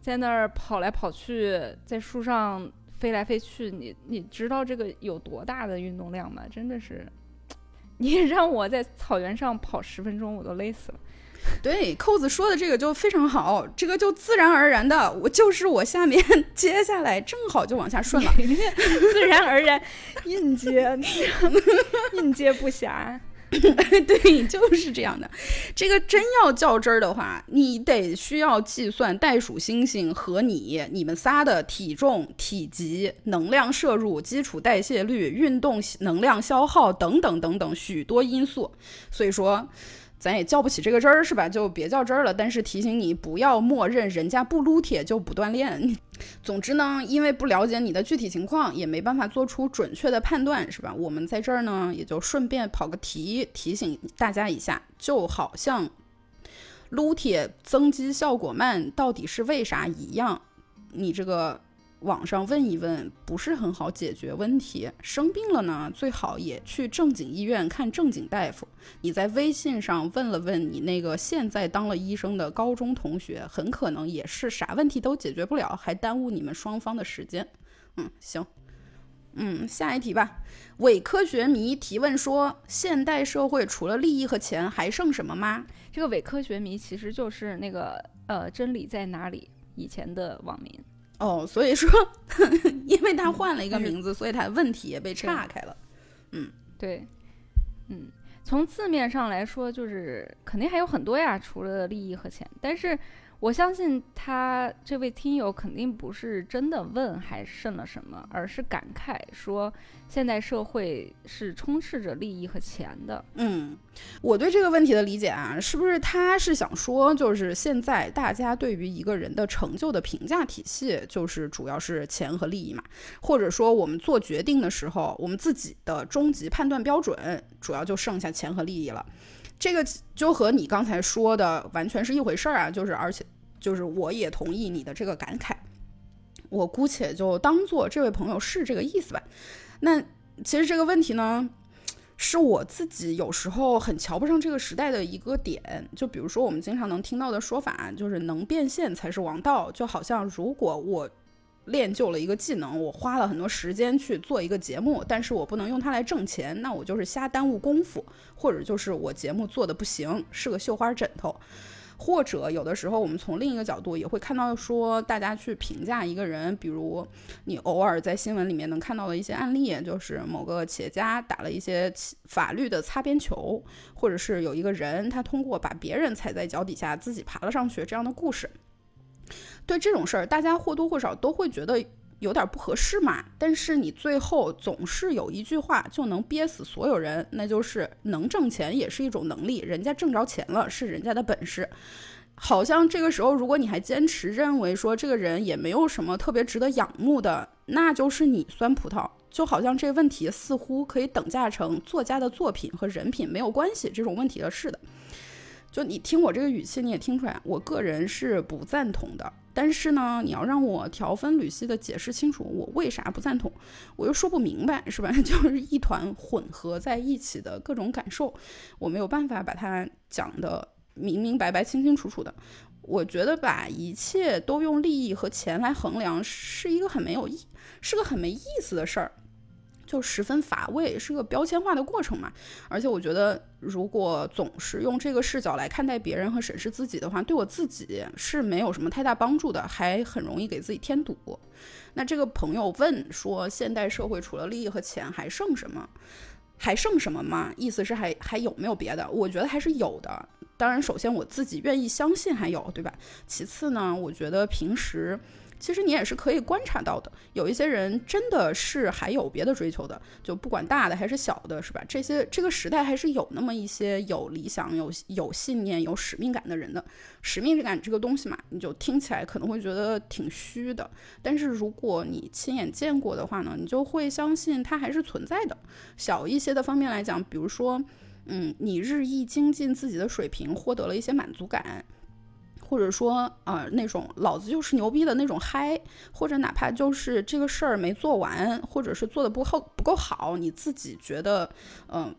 在那儿跑来跑去，在树上飞来飞去，你你知道这个有多大的运动量吗？真的是，<tsk> 你让我在草原上跑十分钟，我都累死了。<laughs> 对，扣子说的这个就非常好，这个就自然而然的，我就是我下面 <laughs> 接下来正好就往下顺了，自然而然应接，<laughs> 应接不暇。对，就是这样的。这个真要较真儿的话，你得需要计算袋鼠猩猩和你你们仨的体重、体积、能量摄入、基础代谢率、运动能量消耗等等等等许多因素。所以说。咱也较不起这个真儿，是吧？就别较真儿了。但是提醒你，不要默认人家不撸铁就不锻炼。总之呢，因为不了解你的具体情况，也没办法做出准确的判断，是吧？我们在这儿呢，也就顺便跑个题，提醒大家一下。就好像撸铁增肌效果慢，到底是为啥一样？你这个。网上问一问不是很好解决问题，生病了呢，最好也去正经医院看正经大夫。你在微信上问了问你那个现在当了医生的高中同学，很可能也是啥问题都解决不了，还耽误你们双方的时间。嗯，行，嗯，下一题吧。伪科学迷提问说：现代社会除了利益和钱，还剩什么吗？这个伪科学迷其实就是那个呃，真理在哪里？以前的网民。哦，所以说，<laughs> 因为他换了一个名字，所以他问题也被岔开了。嗯，对，嗯，从字面上来说，就是肯定还有很多呀，除了利益和钱，但是。我相信他这位听友肯定不是真的问还剩了什么，而是感慨说现代社会是充斥着利益和钱的。嗯，我对这个问题的理解啊，是不是他是想说，就是现在大家对于一个人的成就的评价体系，就是主要是钱和利益嘛？或者说我们做决定的时候，我们自己的终极判断标准，主要就剩下钱和利益了。这个就和你刚才说的完全是一回事儿啊！就是，而且，就是我也同意你的这个感慨，我姑且就当做这位朋友是这个意思吧。那其实这个问题呢，是我自己有时候很瞧不上这个时代的一个点。就比如说我们经常能听到的说法，就是能变现才是王道。就好像如果我。练就了一个技能，我花了很多时间去做一个节目，但是我不能用它来挣钱，那我就是瞎耽误功夫，或者就是我节目做的不行，是个绣花枕头，或者有的时候我们从另一个角度也会看到说，大家去评价一个人，比如你偶尔在新闻里面能看到的一些案例，就是某个企业家打了一些法律的擦边球，或者是有一个人他通过把别人踩在脚底下自己爬了上去这样的故事。对这种事儿，大家或多或少都会觉得有点不合适嘛。但是你最后总是有一句话就能憋死所有人，那就是能挣钱也是一种能力，人家挣着钱了是人家的本事。好像这个时候，如果你还坚持认为说这个人也没有什么特别值得仰慕的，那就是你酸葡萄。就好像这问题似乎可以等价成作家的作品和人品没有关系这种问题的似的。就你听我这个语气，你也听出来，我个人是不赞同的。但是呢，你要让我条分缕析的解释清楚我为啥不赞同，我又说不明白，是吧？<laughs> 就是一团混合在一起的各种感受，我没有办法把它讲的明明白白、清清楚楚的。我觉得把一切都用利益和钱来衡量，是一个很没有意，是个很没意思的事儿。就十分乏味，是个标签化的过程嘛。而且我觉得，如果总是用这个视角来看待别人和审视自己的话，对我自己是没有什么太大帮助的，还很容易给自己添堵。那这个朋友问说，现代社会除了利益和钱还剩什么？还剩什么吗？意思是还还有没有别的？我觉得还是有的。当然，首先我自己愿意相信还有，对吧？其次呢，我觉得平时。其实你也是可以观察到的，有一些人真的是还有别的追求的，就不管大的还是小的，是吧？这些这个时代还是有那么一些有理想、有有信念、有使命感的人的。使命感这个东西嘛，你就听起来可能会觉得挺虚的，但是如果你亲眼见过的话呢，你就会相信它还是存在的。小一些的方面来讲，比如说，嗯，你日益精进自己的水平，获得了一些满足感。或者说，呃，那种老子就是牛逼的那种嗨，或者哪怕就是这个事儿没做完，或者是做的不够不够好，你自己觉得，嗯。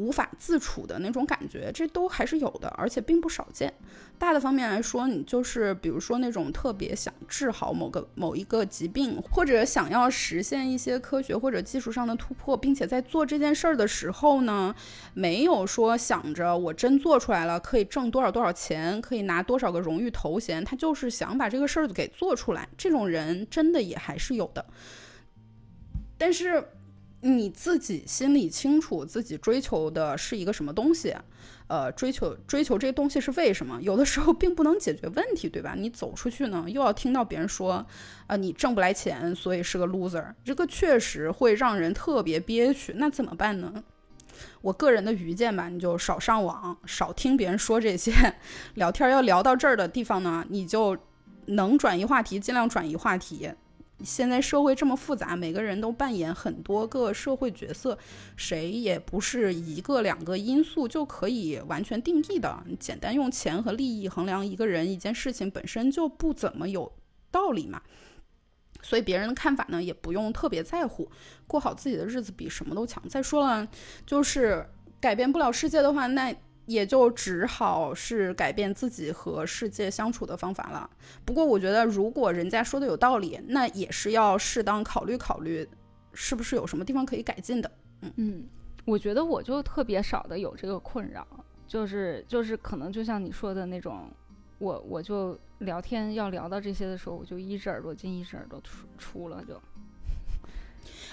无法自处的那种感觉，这都还是有的，而且并不少见。大的方面来说，你就是比如说那种特别想治好某个某一个疾病，或者想要实现一些科学或者技术上的突破，并且在做这件事儿的时候呢，没有说想着我真做出来了可以挣多少多少钱，可以拿多少个荣誉头衔，他就是想把这个事儿给做出来。这种人真的也还是有的，但是。你自己心里清楚自己追求的是一个什么东西，呃，追求追求这个东西是为什么？有的时候并不能解决问题，对吧？你走出去呢，又要听到别人说，啊，你挣不来钱，所以是个 loser，这个确实会让人特别憋屈。那怎么办呢？我个人的愚见吧，你就少上网，少听别人说这些。<laughs> 聊天要聊到这儿的地方呢，你就能转移话题，尽量转移话题。现在社会这么复杂，每个人都扮演很多个社会角色，谁也不是一个两个因素就可以完全定义的。简单用钱和利益衡量一个人、一件事情，本身就不怎么有道理嘛。所以别人的看法呢，也不用特别在乎，过好自己的日子比什么都强。再说了，就是改变不了世界的话，那。也就只好是改变自己和世界相处的方法了。不过，我觉得如果人家说的有道理，那也是要适当考虑考虑，是不是有什么地方可以改进的。嗯嗯，我觉得我就特别少的有这个困扰，就是就是可能就像你说的那种，我我就聊天要聊到这些的时候，我就一只耳朵进一只耳朵出出了就。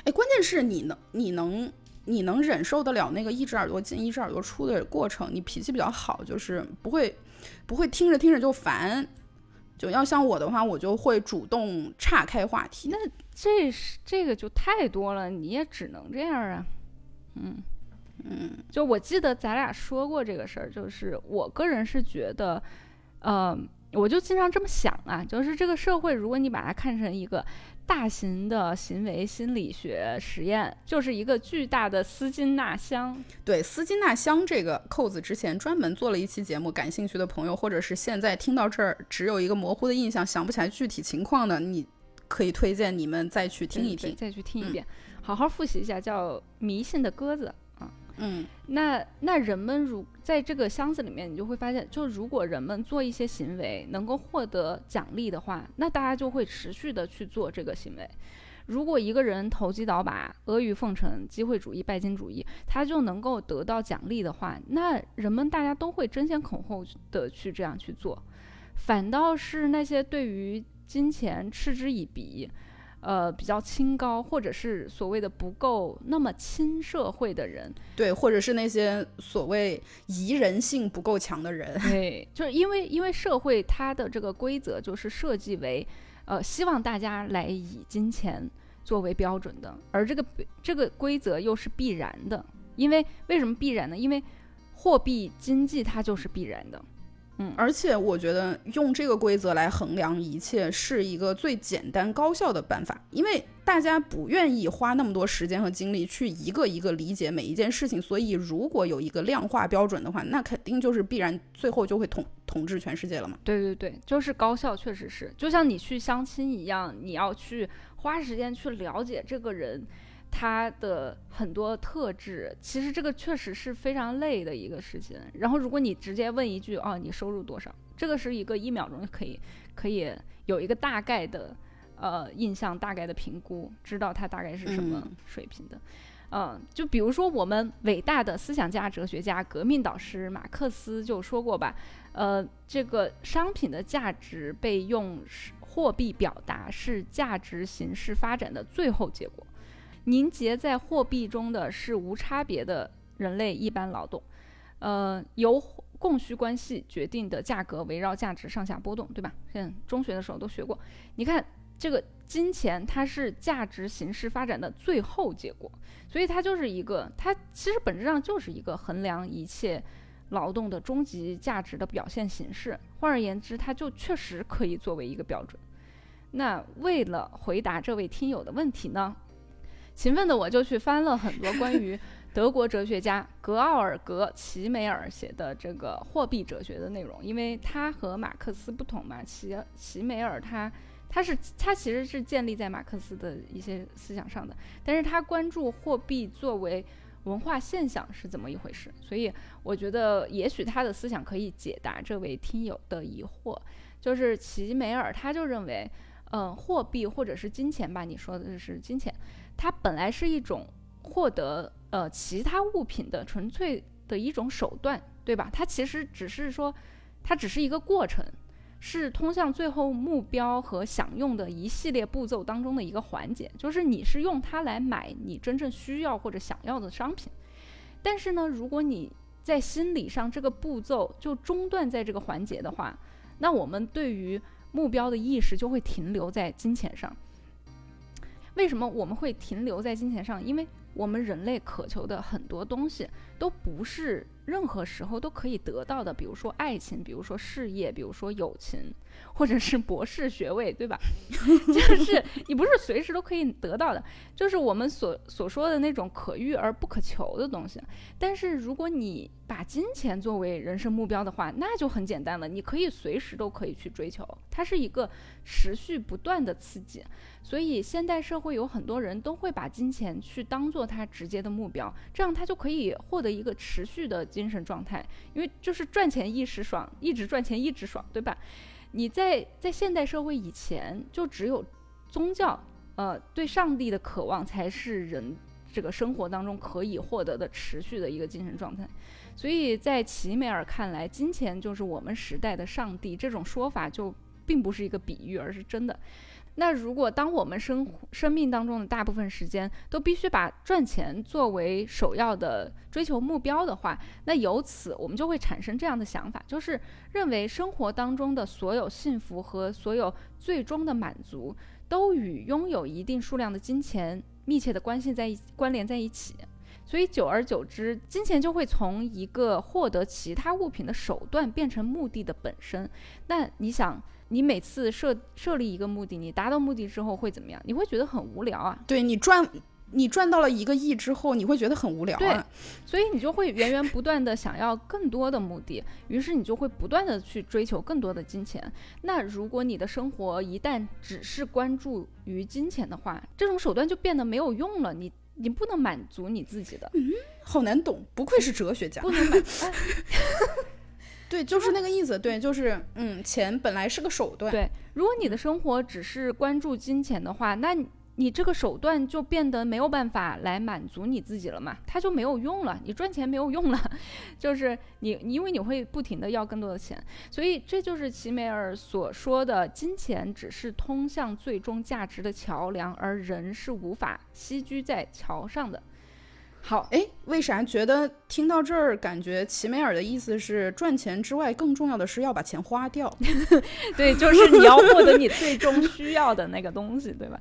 哎，关键是你能你能。你能忍受得了那个一只耳朵进一只耳朵出的过程？你脾气比较好，就是不会不会听着听着就烦。就要像我的话，我就会主动岔开话题。那这是这个就太多了，你也只能这样啊。嗯嗯，就我记得咱俩说过这个事儿，就是我个人是觉得，呃，我就经常这么想啊，就是这个社会，如果你把它看成一个。大型的行为心理学实验就是一个巨大的斯金纳箱。对，斯金纳箱这个扣子，之前专门做了一期节目，感兴趣的朋友，或者是现在听到这儿只有一个模糊的印象，想不起来具体情况的，你可以推荐你们再去听一听，再去听一遍，好好复习一下，叫迷信的鸽子。嗯，那那人们如在这个箱子里面，你就会发现，就如果人们做一些行为能够获得奖励的话，那大家就会持续的去做这个行为。如果一个人投机倒把、阿谀奉承、机会主义、拜金主义，他就能够得到奖励的话，那人们大家都会争先恐后的去这样去做。反倒是那些对于金钱嗤之以鼻。呃，比较清高，或者是所谓的不够那么亲社会的人，对，或者是那些所谓宜人性不够强的人，<laughs> 对，就是因为因为社会它的这个规则就是设计为，呃，希望大家来以金钱作为标准的，而这个这个规则又是必然的，因为为什么必然呢？因为货币经济它就是必然的，嗯而且我觉得用这个规则来衡量一切是一个最简单高效的办法，因为大家不愿意花那么多时间和精力去一个一个理解每一件事情，所以如果有一个量化标准的话，那肯定就是必然最后就会统统治全世界了嘛。对对对，就是高效，确实是，就像你去相亲一样，你要去花时间去了解这个人。他的很多特质，其实这个确实是非常累的一个事情。然后，如果你直接问一句“哦，你收入多少”，这个是一个一秒钟就可以可以有一个大概的呃印象、大概的评估，知道他大概是什么嗯水平的。嗯，就比如说我们伟大的思想家、哲学家、革命导师马克思就说过吧，呃，这个商品的价值被用货币表达是价值形式发展的最后结果。凝结在货币中的是无差别的人类一般劳动，呃，由供需关系决定的价格围绕价值上下波动，对吧？现在中学的时候都学过。你看这个金钱，它是价值形式发展的最后结果，所以它就是一个，它其实本质上就是一个衡量一切劳动的终极价值的表现形式。换而言之，它就确实可以作为一个标准。那为了回答这位听友的问题呢，勤奋的我就去翻了很多关于德国哲学家格奥尔格·齐美尔写的这个货币哲学的内容，因为他和马克思不同嘛，齐齐美尔他他是他其实是建立在马克思的一些思想上的，但是他关注货币作为文化现象是怎么一回事，所以我觉得也许他的思想可以解答这位听友的疑惑，就是齐美尔他就认为，嗯、货币或者是金钱吧，你说的是金钱。它本来是一种获得呃其他物品的纯粹的一种手段，对吧？它其实只是说，它只是一个过程，是通向最后目标和享用的一系列步骤当中的一个环节，就是你是用它来买你真正需要或者想要的商品。但是呢，如果你在心理上这个步骤就中断在这个环节的话，那我们对于目标的意识就会停留在金钱上。为什么我们会停留在金钱上？因为我们人类渴求的很多东西都不是任何时候都可以得到的，比如说爱情，比如说事业，比如说友情，或者是博士学位，对吧？<laughs> 就是你不是随时都可以得到的，就是我们所所说的那种可遇而不可求的东西。但是如果你把金钱作为人生目标的话，那就很简单了，你可以随时都可以去追求，它是一个持续不断的刺激。所以现代社会有很多人都会把金钱去当做他直接的目标，这样他就可以获得的一个持续的精神状态，因为就是赚钱一时爽，一直赚钱一直爽，对吧？你在在现代社会以前，就只有宗教，呃，对上帝的渴望才是人这个生活当中可以获得的持续的一个精神状态。所以在齐美尔看来，金钱就是我们时代的上帝，这种说法就并不是一个比喻，而是真的。那如果当我们生生命当中的大部分时间都必须把赚钱作为首要的追求目标的话，那由此我们就会产生这样的想法，就是认为生活当中的所有幸福和所有最终的满足，都与拥有一定数量的金钱密切的关系在一关联在一起。所以久而久之，金钱就会从一个获得其他物品的手段变成目的的本身。那你想？你每次设设立一个目的，你达到目的之后会怎么样？你会觉得很无聊啊。对你赚，你赚到了一个亿之后，你会觉得很无聊对啊。所以你就会源源不断的想要更多的目的，于是你就会不断的去追求更多的金钱。那如果你的生活一旦只是关注于金钱的话，这种手段就变得没有用了。你你不能满足你自己的，嗯好难懂，不愧是哲学家。不能满。哎 <laughs> 对，就是那个意思。对，就是嗯，钱本来是个手段。对，如果你的生活只是关注金钱的话，那你你这个手段就变得没有办法来满足你自己了嘛，它就没有用了，你赚钱没有用了，<laughs> 就是你因为你会不停的要更多的钱，所以这就是齐美尔所说的，金钱只是通向最终价值的桥梁，而人是无法栖居在桥上的。好，哎，为啥觉得听到这儿，感觉齐美尔的意思是赚钱之外，更重要的是要把钱花掉？<laughs> 对，就是你要获得你最终需要的那个东西，对吧？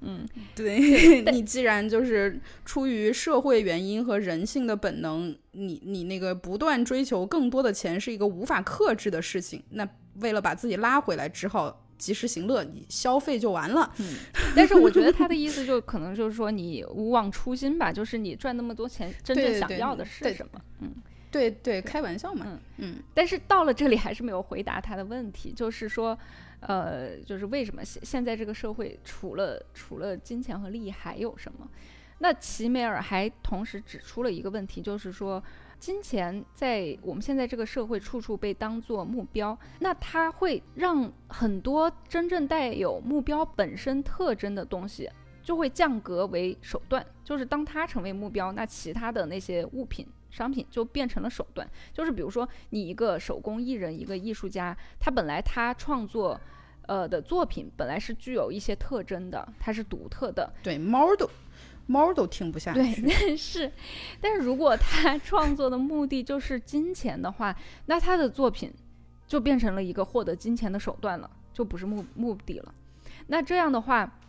嗯 <laughs> <laughs> 对你既然就是出于社会原因和人性的本能，你你那个不断追求更多的钱是一个无法克制的事情，那为了把自己拉回来，只好及时行乐，你消费就完了。嗯，<laughs> 但是我觉得他的意思就可能就是说你勿忘初心吧，就是你赚那么多钱，真正想要的是什么？嗯。对对，开玩笑嘛。嗯嗯。但是到了这里还是没有回答他的问题，就是说，呃，就是为什么现现在这个社会除了除了金钱和利益还有什么？那齐美尔还同时指出了一个问题，就是说，金钱在我们现在这个社会处处被当做目标，那它会让很多真正带有目标本身特征的东西就会降格为手段，就是当它成为目标，那其他的那些物品。商品就变成了手段，就是比如说你一个手工艺人，一个艺术家，他本来他创作，呃的作品本来是具有一些特征的，它是独特的。对，，model 猫都听不下去。对，但是，但是如果他 <laughs> 创作的目的就是金钱的话，那他的作品就变成了一个获得金钱的手段了，就不是目目的了。那这样的话，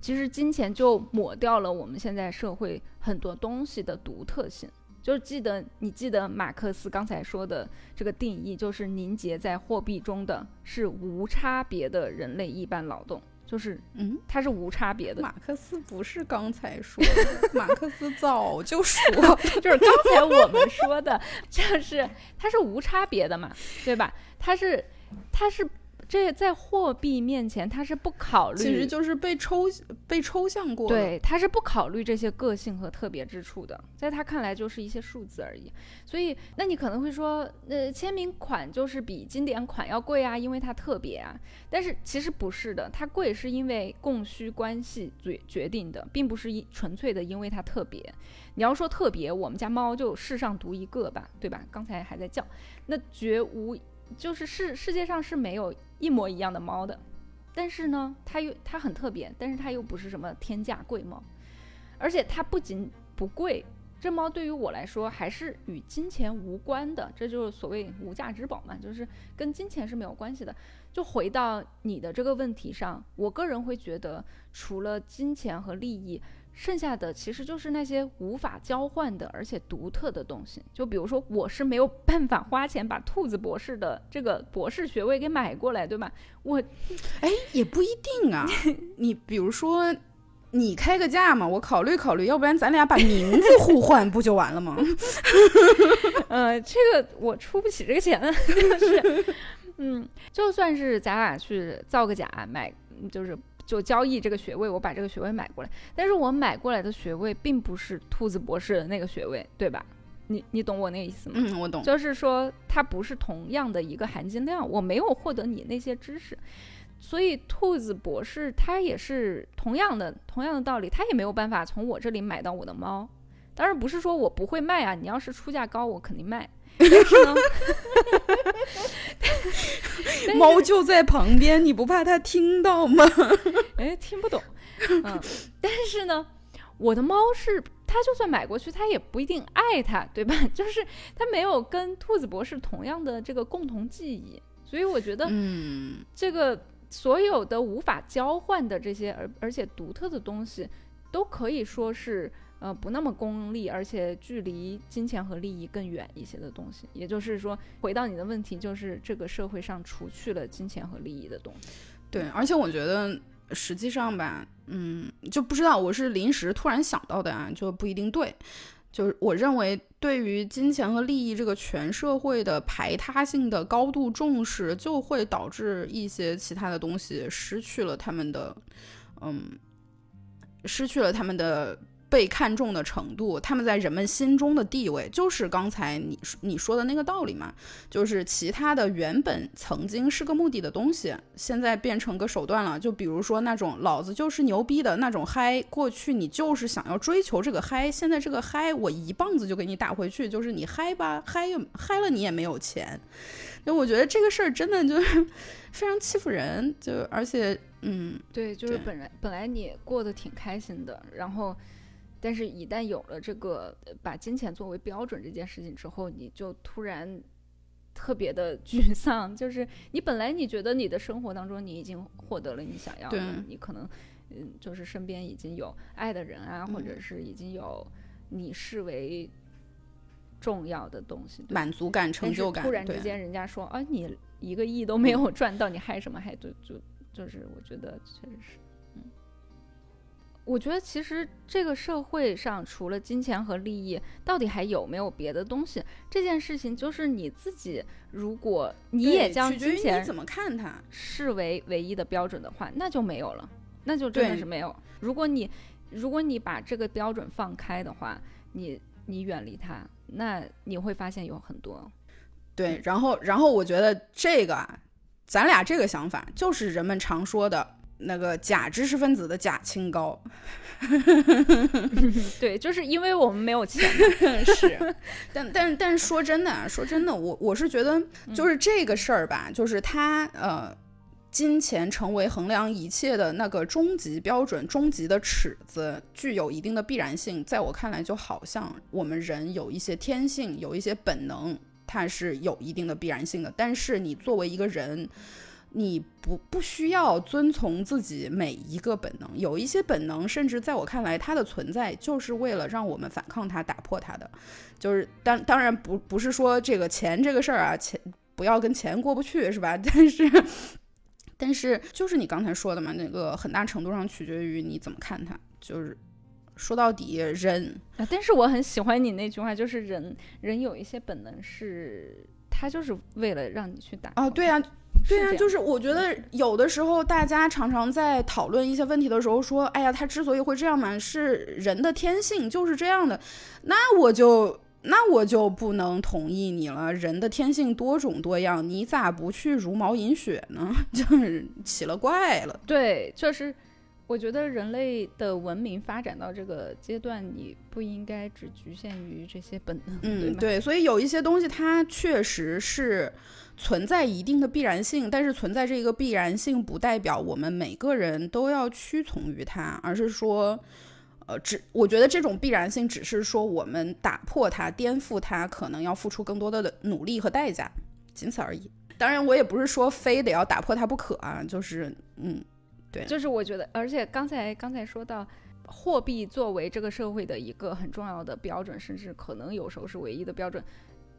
其实金钱就抹掉了我们现在社会很多东西的独特性。就是记得，你记得马克思刚才说的这个定义，就是凝结在货币中的是无差别的人类一般劳动，就是嗯，它是无差别的。马克思不是刚才说的，<laughs> 马克思早就说，<laughs> 就是刚才我们说的，<laughs> 就是它是无差别的嘛，对吧？它是，它是。这在货币面前，它是不考虑，其实就是被抽被抽象过。对，它是不考虑这些个性和特别之处的，在他看来就是一些数字而已。所以，那你可能会说，呃，签名款就是比经典款要贵啊，因为它特别啊。但是其实不是的，它贵是因为供需关系决决定的，并不是一纯粹的因为它特别。你要说特别，我们家猫就世上独一个吧，对吧？刚才还在叫，那绝无。就是世世界上是没有一模一样的猫的，但是呢，它又它很特别，但是它又不是什么天价贵猫，而且它不仅不贵，这猫对于我来说还是与金钱无关的，这就是所谓无价之宝嘛，就是跟金钱是没有关系的。就回到你的这个问题上，我个人会觉得，除了金钱和利益。剩下的其实就是那些无法交换的，而且独特的东西。就比如说，我是没有办法花钱把兔子博士的这个博士学位给买过来，对吧？我，<laughs> 哎，也不一定啊。<laughs> 你比如说，你开个价嘛，我考虑考虑，要不然咱俩把名字互换不就完了吗？<laughs> 呃，这个我出不起这个钱，就是，嗯，就算是咱俩去造个假买，就是。就交易这个学位，我把这个学位买过来，但是我买过来的学位并不是兔子博士的那个学位，对吧？你你懂我那个意思吗？嗯，我懂。就是说它不是同样的一个含金量，我没有获得你那些知识，所以兔子博士他也是同样的同样的道理，他也没有办法从我这里买到我的猫。当然不是说我不会卖啊，你要是出价高，我肯定卖。但是呢，<laughs> 猫就在旁边，你不怕它听到吗？<laughs> 哎，听不懂。嗯，但是呢，我的猫是，它就算买过去，它也不一定爱它，对吧？<laughs> 就是它没有跟兔子博士同样的这个共同记忆，所以我觉得，嗯，这个所有的无法交换的这些而而且独特的东西，都可以说是。呃，不那么功利，而且距离金钱和利益更远一些的东西。也就是说，回到你的问题，就是这个社会上除去了金钱和利益的东西。对，而且我觉得实际上吧，嗯，就不知道我是临时突然想到的啊，就不一定对。就是我认为，对于金钱和利益这个全社会的排他性的高度重视，就会导致一些其他的东西失去了他们的，嗯，失去了他们的。被看重的程度，他们在人们心中的地位，就是刚才你你说的那个道理嘛？就是其他的原本曾经是个目的的东西，现在变成个手段了。就比如说那种老子就是牛逼的那种嗨，过去你就是想要追求这个嗨，现在这个嗨我一棒子就给你打回去，就是你嗨吧，嗨嗨了你也没有钱。那我觉得这个事儿真的就是 <laughs> 非常欺负人，就而且嗯，对，就是本来本来你过得挺开心的，然后。但是，一旦有了这个把金钱作为标准这件事情之后，你就突然特别的沮丧。<laughs> 就是你本来你觉得你的生活当中你已经获得了你想要的，你可能嗯，就是身边已经有爱的人啊，或者是已经有你视为重要的东西，满足感、成就感。突然之间，人家说啊，你一个亿都没有赚到，你害什么害？就就就是，我觉得确实是。我觉得其实这个社会上除了金钱和利益，到底还有没有别的东西？这件事情就是你自己，如果你也将金钱怎么看它视为唯一的标准的话，那就没有了，那就真的是没有。如果你如果你把这个标准放开的话，你你远离它，那你会发现有很多。对，然后然后我觉得这个啊，咱俩这个想法就是人们常说的。那个假知识分子的假清高，<laughs> 对，就是因为我们没有钱，<laughs> 是。但但但说真的，说真的，我我是觉得，就是这个事儿吧，就是他呃，金钱成为衡量一切的那个终极标准、终极的尺子，具有一定的必然性。在我看来，就好像我们人有一些天性，有一些本能，它是有一定的必然性的。但是你作为一个人。你不不需要遵从自己每一个本能，有一些本能，甚至在我看来，它的存在就是为了让我们反抗它、打破它的。就是当当然不不是说这个钱这个事儿啊，钱不要跟钱过不去，是吧？<laughs> 但是但是就是你刚才说的嘛，那个很大程度上取决于你怎么看它。就是说到底，人啊，但是我很喜欢你那句话，就是人人有一些本能是，他就是为了让你去打。哦，对呀。对啊，就是我觉得有的时候大家常常在讨论一些问题的时候说，哎呀，他之所以会这样嘛，是人的天性就是这样的。那我就那我就不能同意你了。人的天性多种多样，你咋不去茹毛饮血呢？<laughs> 就是奇了怪了。对，就是我觉得人类的文明发展到这个阶段，你不应该只局限于这些本能。嗯，对，所以有一些东西它确实是。存在一定的必然性，但是存在这个必然性不代表我们每个人都要屈从于它，而是说，呃，只我觉得这种必然性只是说我们打破它、颠覆它，可能要付出更多的努力和代价，仅此而已。当然，我也不是说非得要打破它不可啊，就是嗯，对，就是我觉得，而且刚才刚才说到，货币作为这个社会的一个很重要的标准，甚至可能有时候是唯一的标准，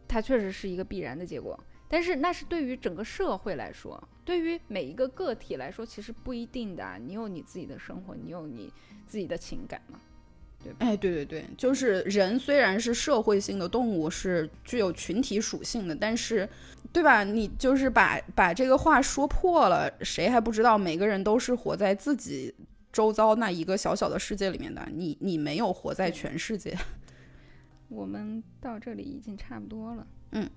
它确实是一个必然的结果。但是那是对于整个社会来说，对于每一个个体来说，其实不一定的。你有你自己的生活，你有你自己的情感嘛？对，哎，对对对，就是人虽然是社会性的动物，是具有群体属性的，但是，对吧？你就是把把这个话说破了，谁还不知道每个人都是活在自己周遭那一个小小的世界里面的？你你没有活在全世界。<laughs> 我们到这里已经差不多了，嗯。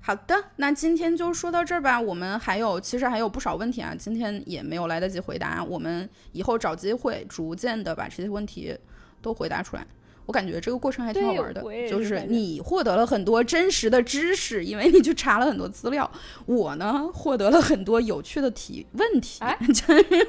好的，那今天就说到这儿吧。我们还有，其实还有不少问题啊，今天也没有来得及回答。我们以后找机会，逐渐的把这些问题都回答出来。我感觉这个过程还挺好玩的，就是你获得了很多真实的知识，因为你去查了很多资料。我呢，获得了很多有趣的题问题。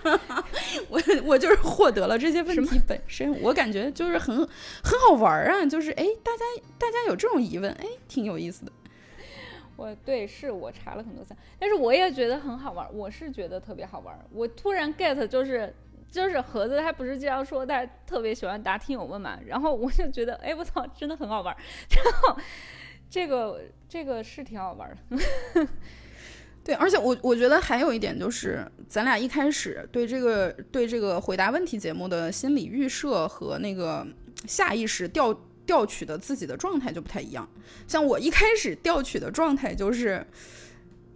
<laughs> 我我就是获得了这些问题本身，我感觉就是很很好玩啊。就是哎，大家大家有这种疑问，哎，挺有意思的。<laughs> 我对，是我查了很多次，但是我也觉得很好玩，我是觉得特别好玩。我突然 get 就是就是盒子，他不是经常说他特别喜欢答听友问嘛，然后我就觉得，哎，我操，真的很好玩。然后这个这个是挺好玩的，<laughs> 对，而且我我觉得还有一点就是，咱俩一开始对这个对这个回答问题节目的心理预设和那个下意识调。调取的自己的状态就不太一样，像我一开始调取的状态就是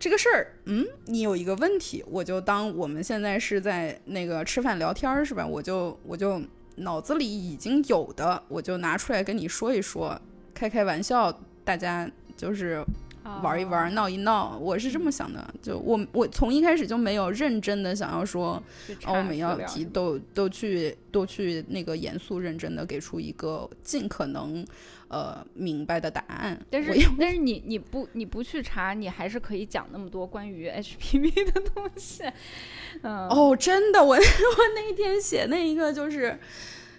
这个事儿，嗯，你有一个问题，我就当我们现在是在那个吃饭聊天是吧？我就我就脑子里已经有的，我就拿出来跟你说一说，开开玩笑，大家就是。玩一玩，闹一闹，我是这么想的。就我，我从一开始就没有认真的想要说，哦，我们要提都都去都去那个严肃认真的给出一个尽可能呃明白的答案。但是但是你你不你不去查，你还是可以讲那么多关于 <laughs> HPV 的东西。嗯，哦，真的，我 <laughs> 我那天写那一个就是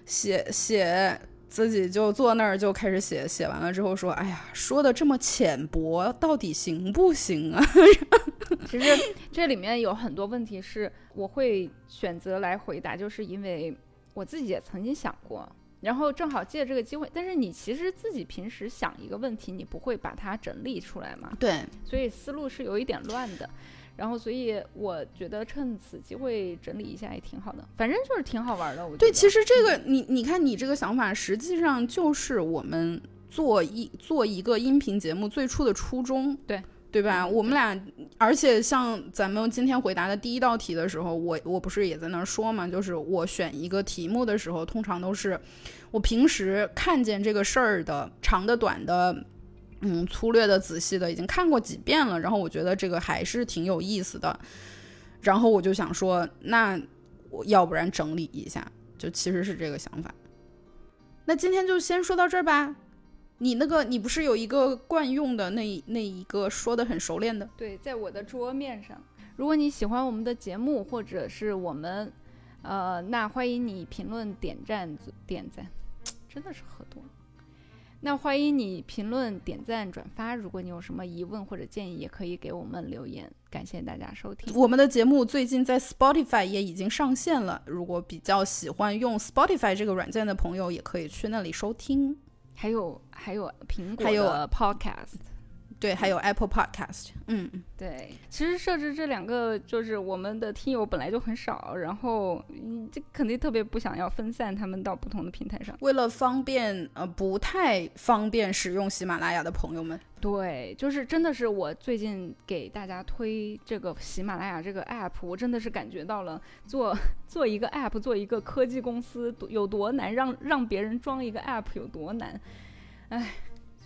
写写。自己就坐那儿就开始写，写完了之后说：“哎呀，说的这么浅薄，到底行不行啊？” <laughs> 其实这里面有很多问题是我会选择来回答，就是因为我自己也曾经想过，然后正好借这个机会。但是你其实自己平时想一个问题，你不会把它整理出来嘛？对，所以思路是有一点乱的。然后，所以我觉得趁此机会整理一下也挺好的，反正就是挺好玩的。我觉得对，其实这个你你看你这个想法，实际上就是我们做一做一个音频节目最初的初衷。对。对吧？我们俩，而且像咱们今天回答的第一道题的时候，我我不是也在那儿说嘛，就是我选一个题目的时候，通常都是我平时看见这个事儿的长的、短的，嗯，粗略的、仔细的，已经看过几遍了，然后我觉得这个还是挺有意思的，然后我就想说，那我要不然整理一下，就其实是这个想法。那今天就先说到这儿吧。你那个，你不是有一个惯用的那那一个说的很熟练的？对，在我的桌面上。如果你喜欢我们的节目，或者是我们，呃，那欢迎你评论、点赞、点赞，真的是喝多了。那欢迎你评论、点赞、转发。如果你有什么疑问或者建议，也可以给我们留言。感谢大家收听我们的节目。最近在 Spotify 也已经上线了，如果比较喜欢用 Spotify 这个软件的朋友，也可以去那里收听。还有还有苹果的 Podcast，对，还有 Apple Podcast，嗯，对。其实设置这两个，就是我们的听友本来就很少，然后这肯定特别不想要分散他们到不同的平台上。为了方便，呃，不太方便使用喜马拉雅的朋友们。对，就是真的是我最近给大家推这个喜马拉雅这个 app，我真的是感觉到了做做一个 app，做一个科技公司有多难，让让别人装一个 app 有多难，哎，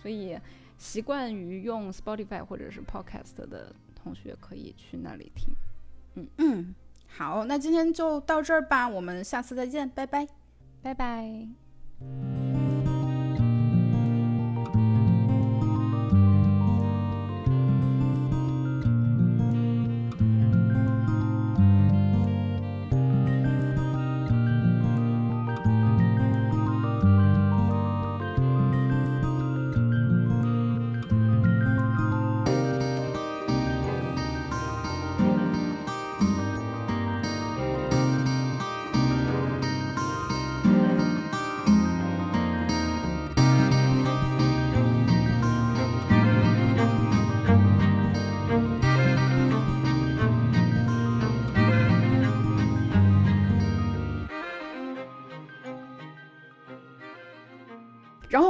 所以习惯于用 Spotify 或者是 Podcast 的同学可以去那里听。嗯嗯，好，那今天就到这儿吧，我们下次再见，拜拜，拜拜。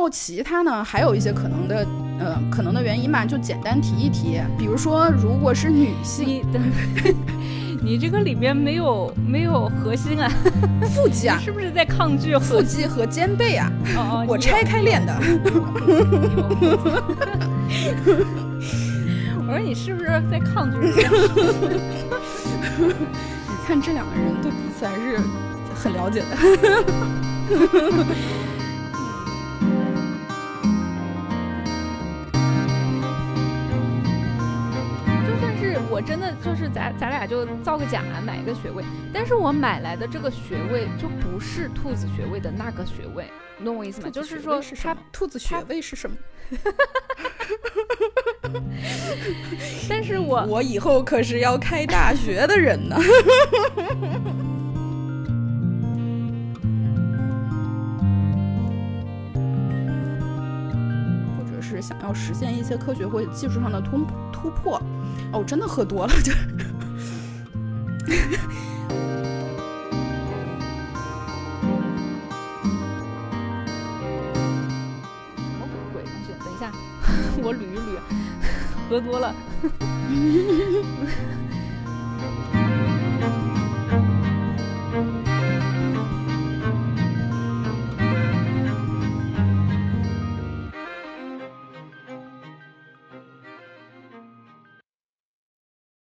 其他呢，还有一些可能的，呃，可能的原因吧，就简单提一提。比如说，如果是女性，<laughs> 你这个里面没有没有核心啊，腹肌啊，是不是在抗拒腹肌和肩背啊？哦我拆开练的。<laughs> 我说你是不是在抗拒？<laughs> 你看这两个人对彼此还是很了解的。咱咱俩就造个假，买一个学位，但是我买来的这个学位就不是兔子学位的那个学位，你懂我意思吗？就是说，它兔子学位是什么？<laughs> 但是我我以后可是要开大学的人呢。<laughs> 是想要实现一些科学或技术上的突突破。哦，真的喝多了就。什么鬼东西？等一下，<laughs> 我捋一捋，<laughs> 喝多了。<laughs>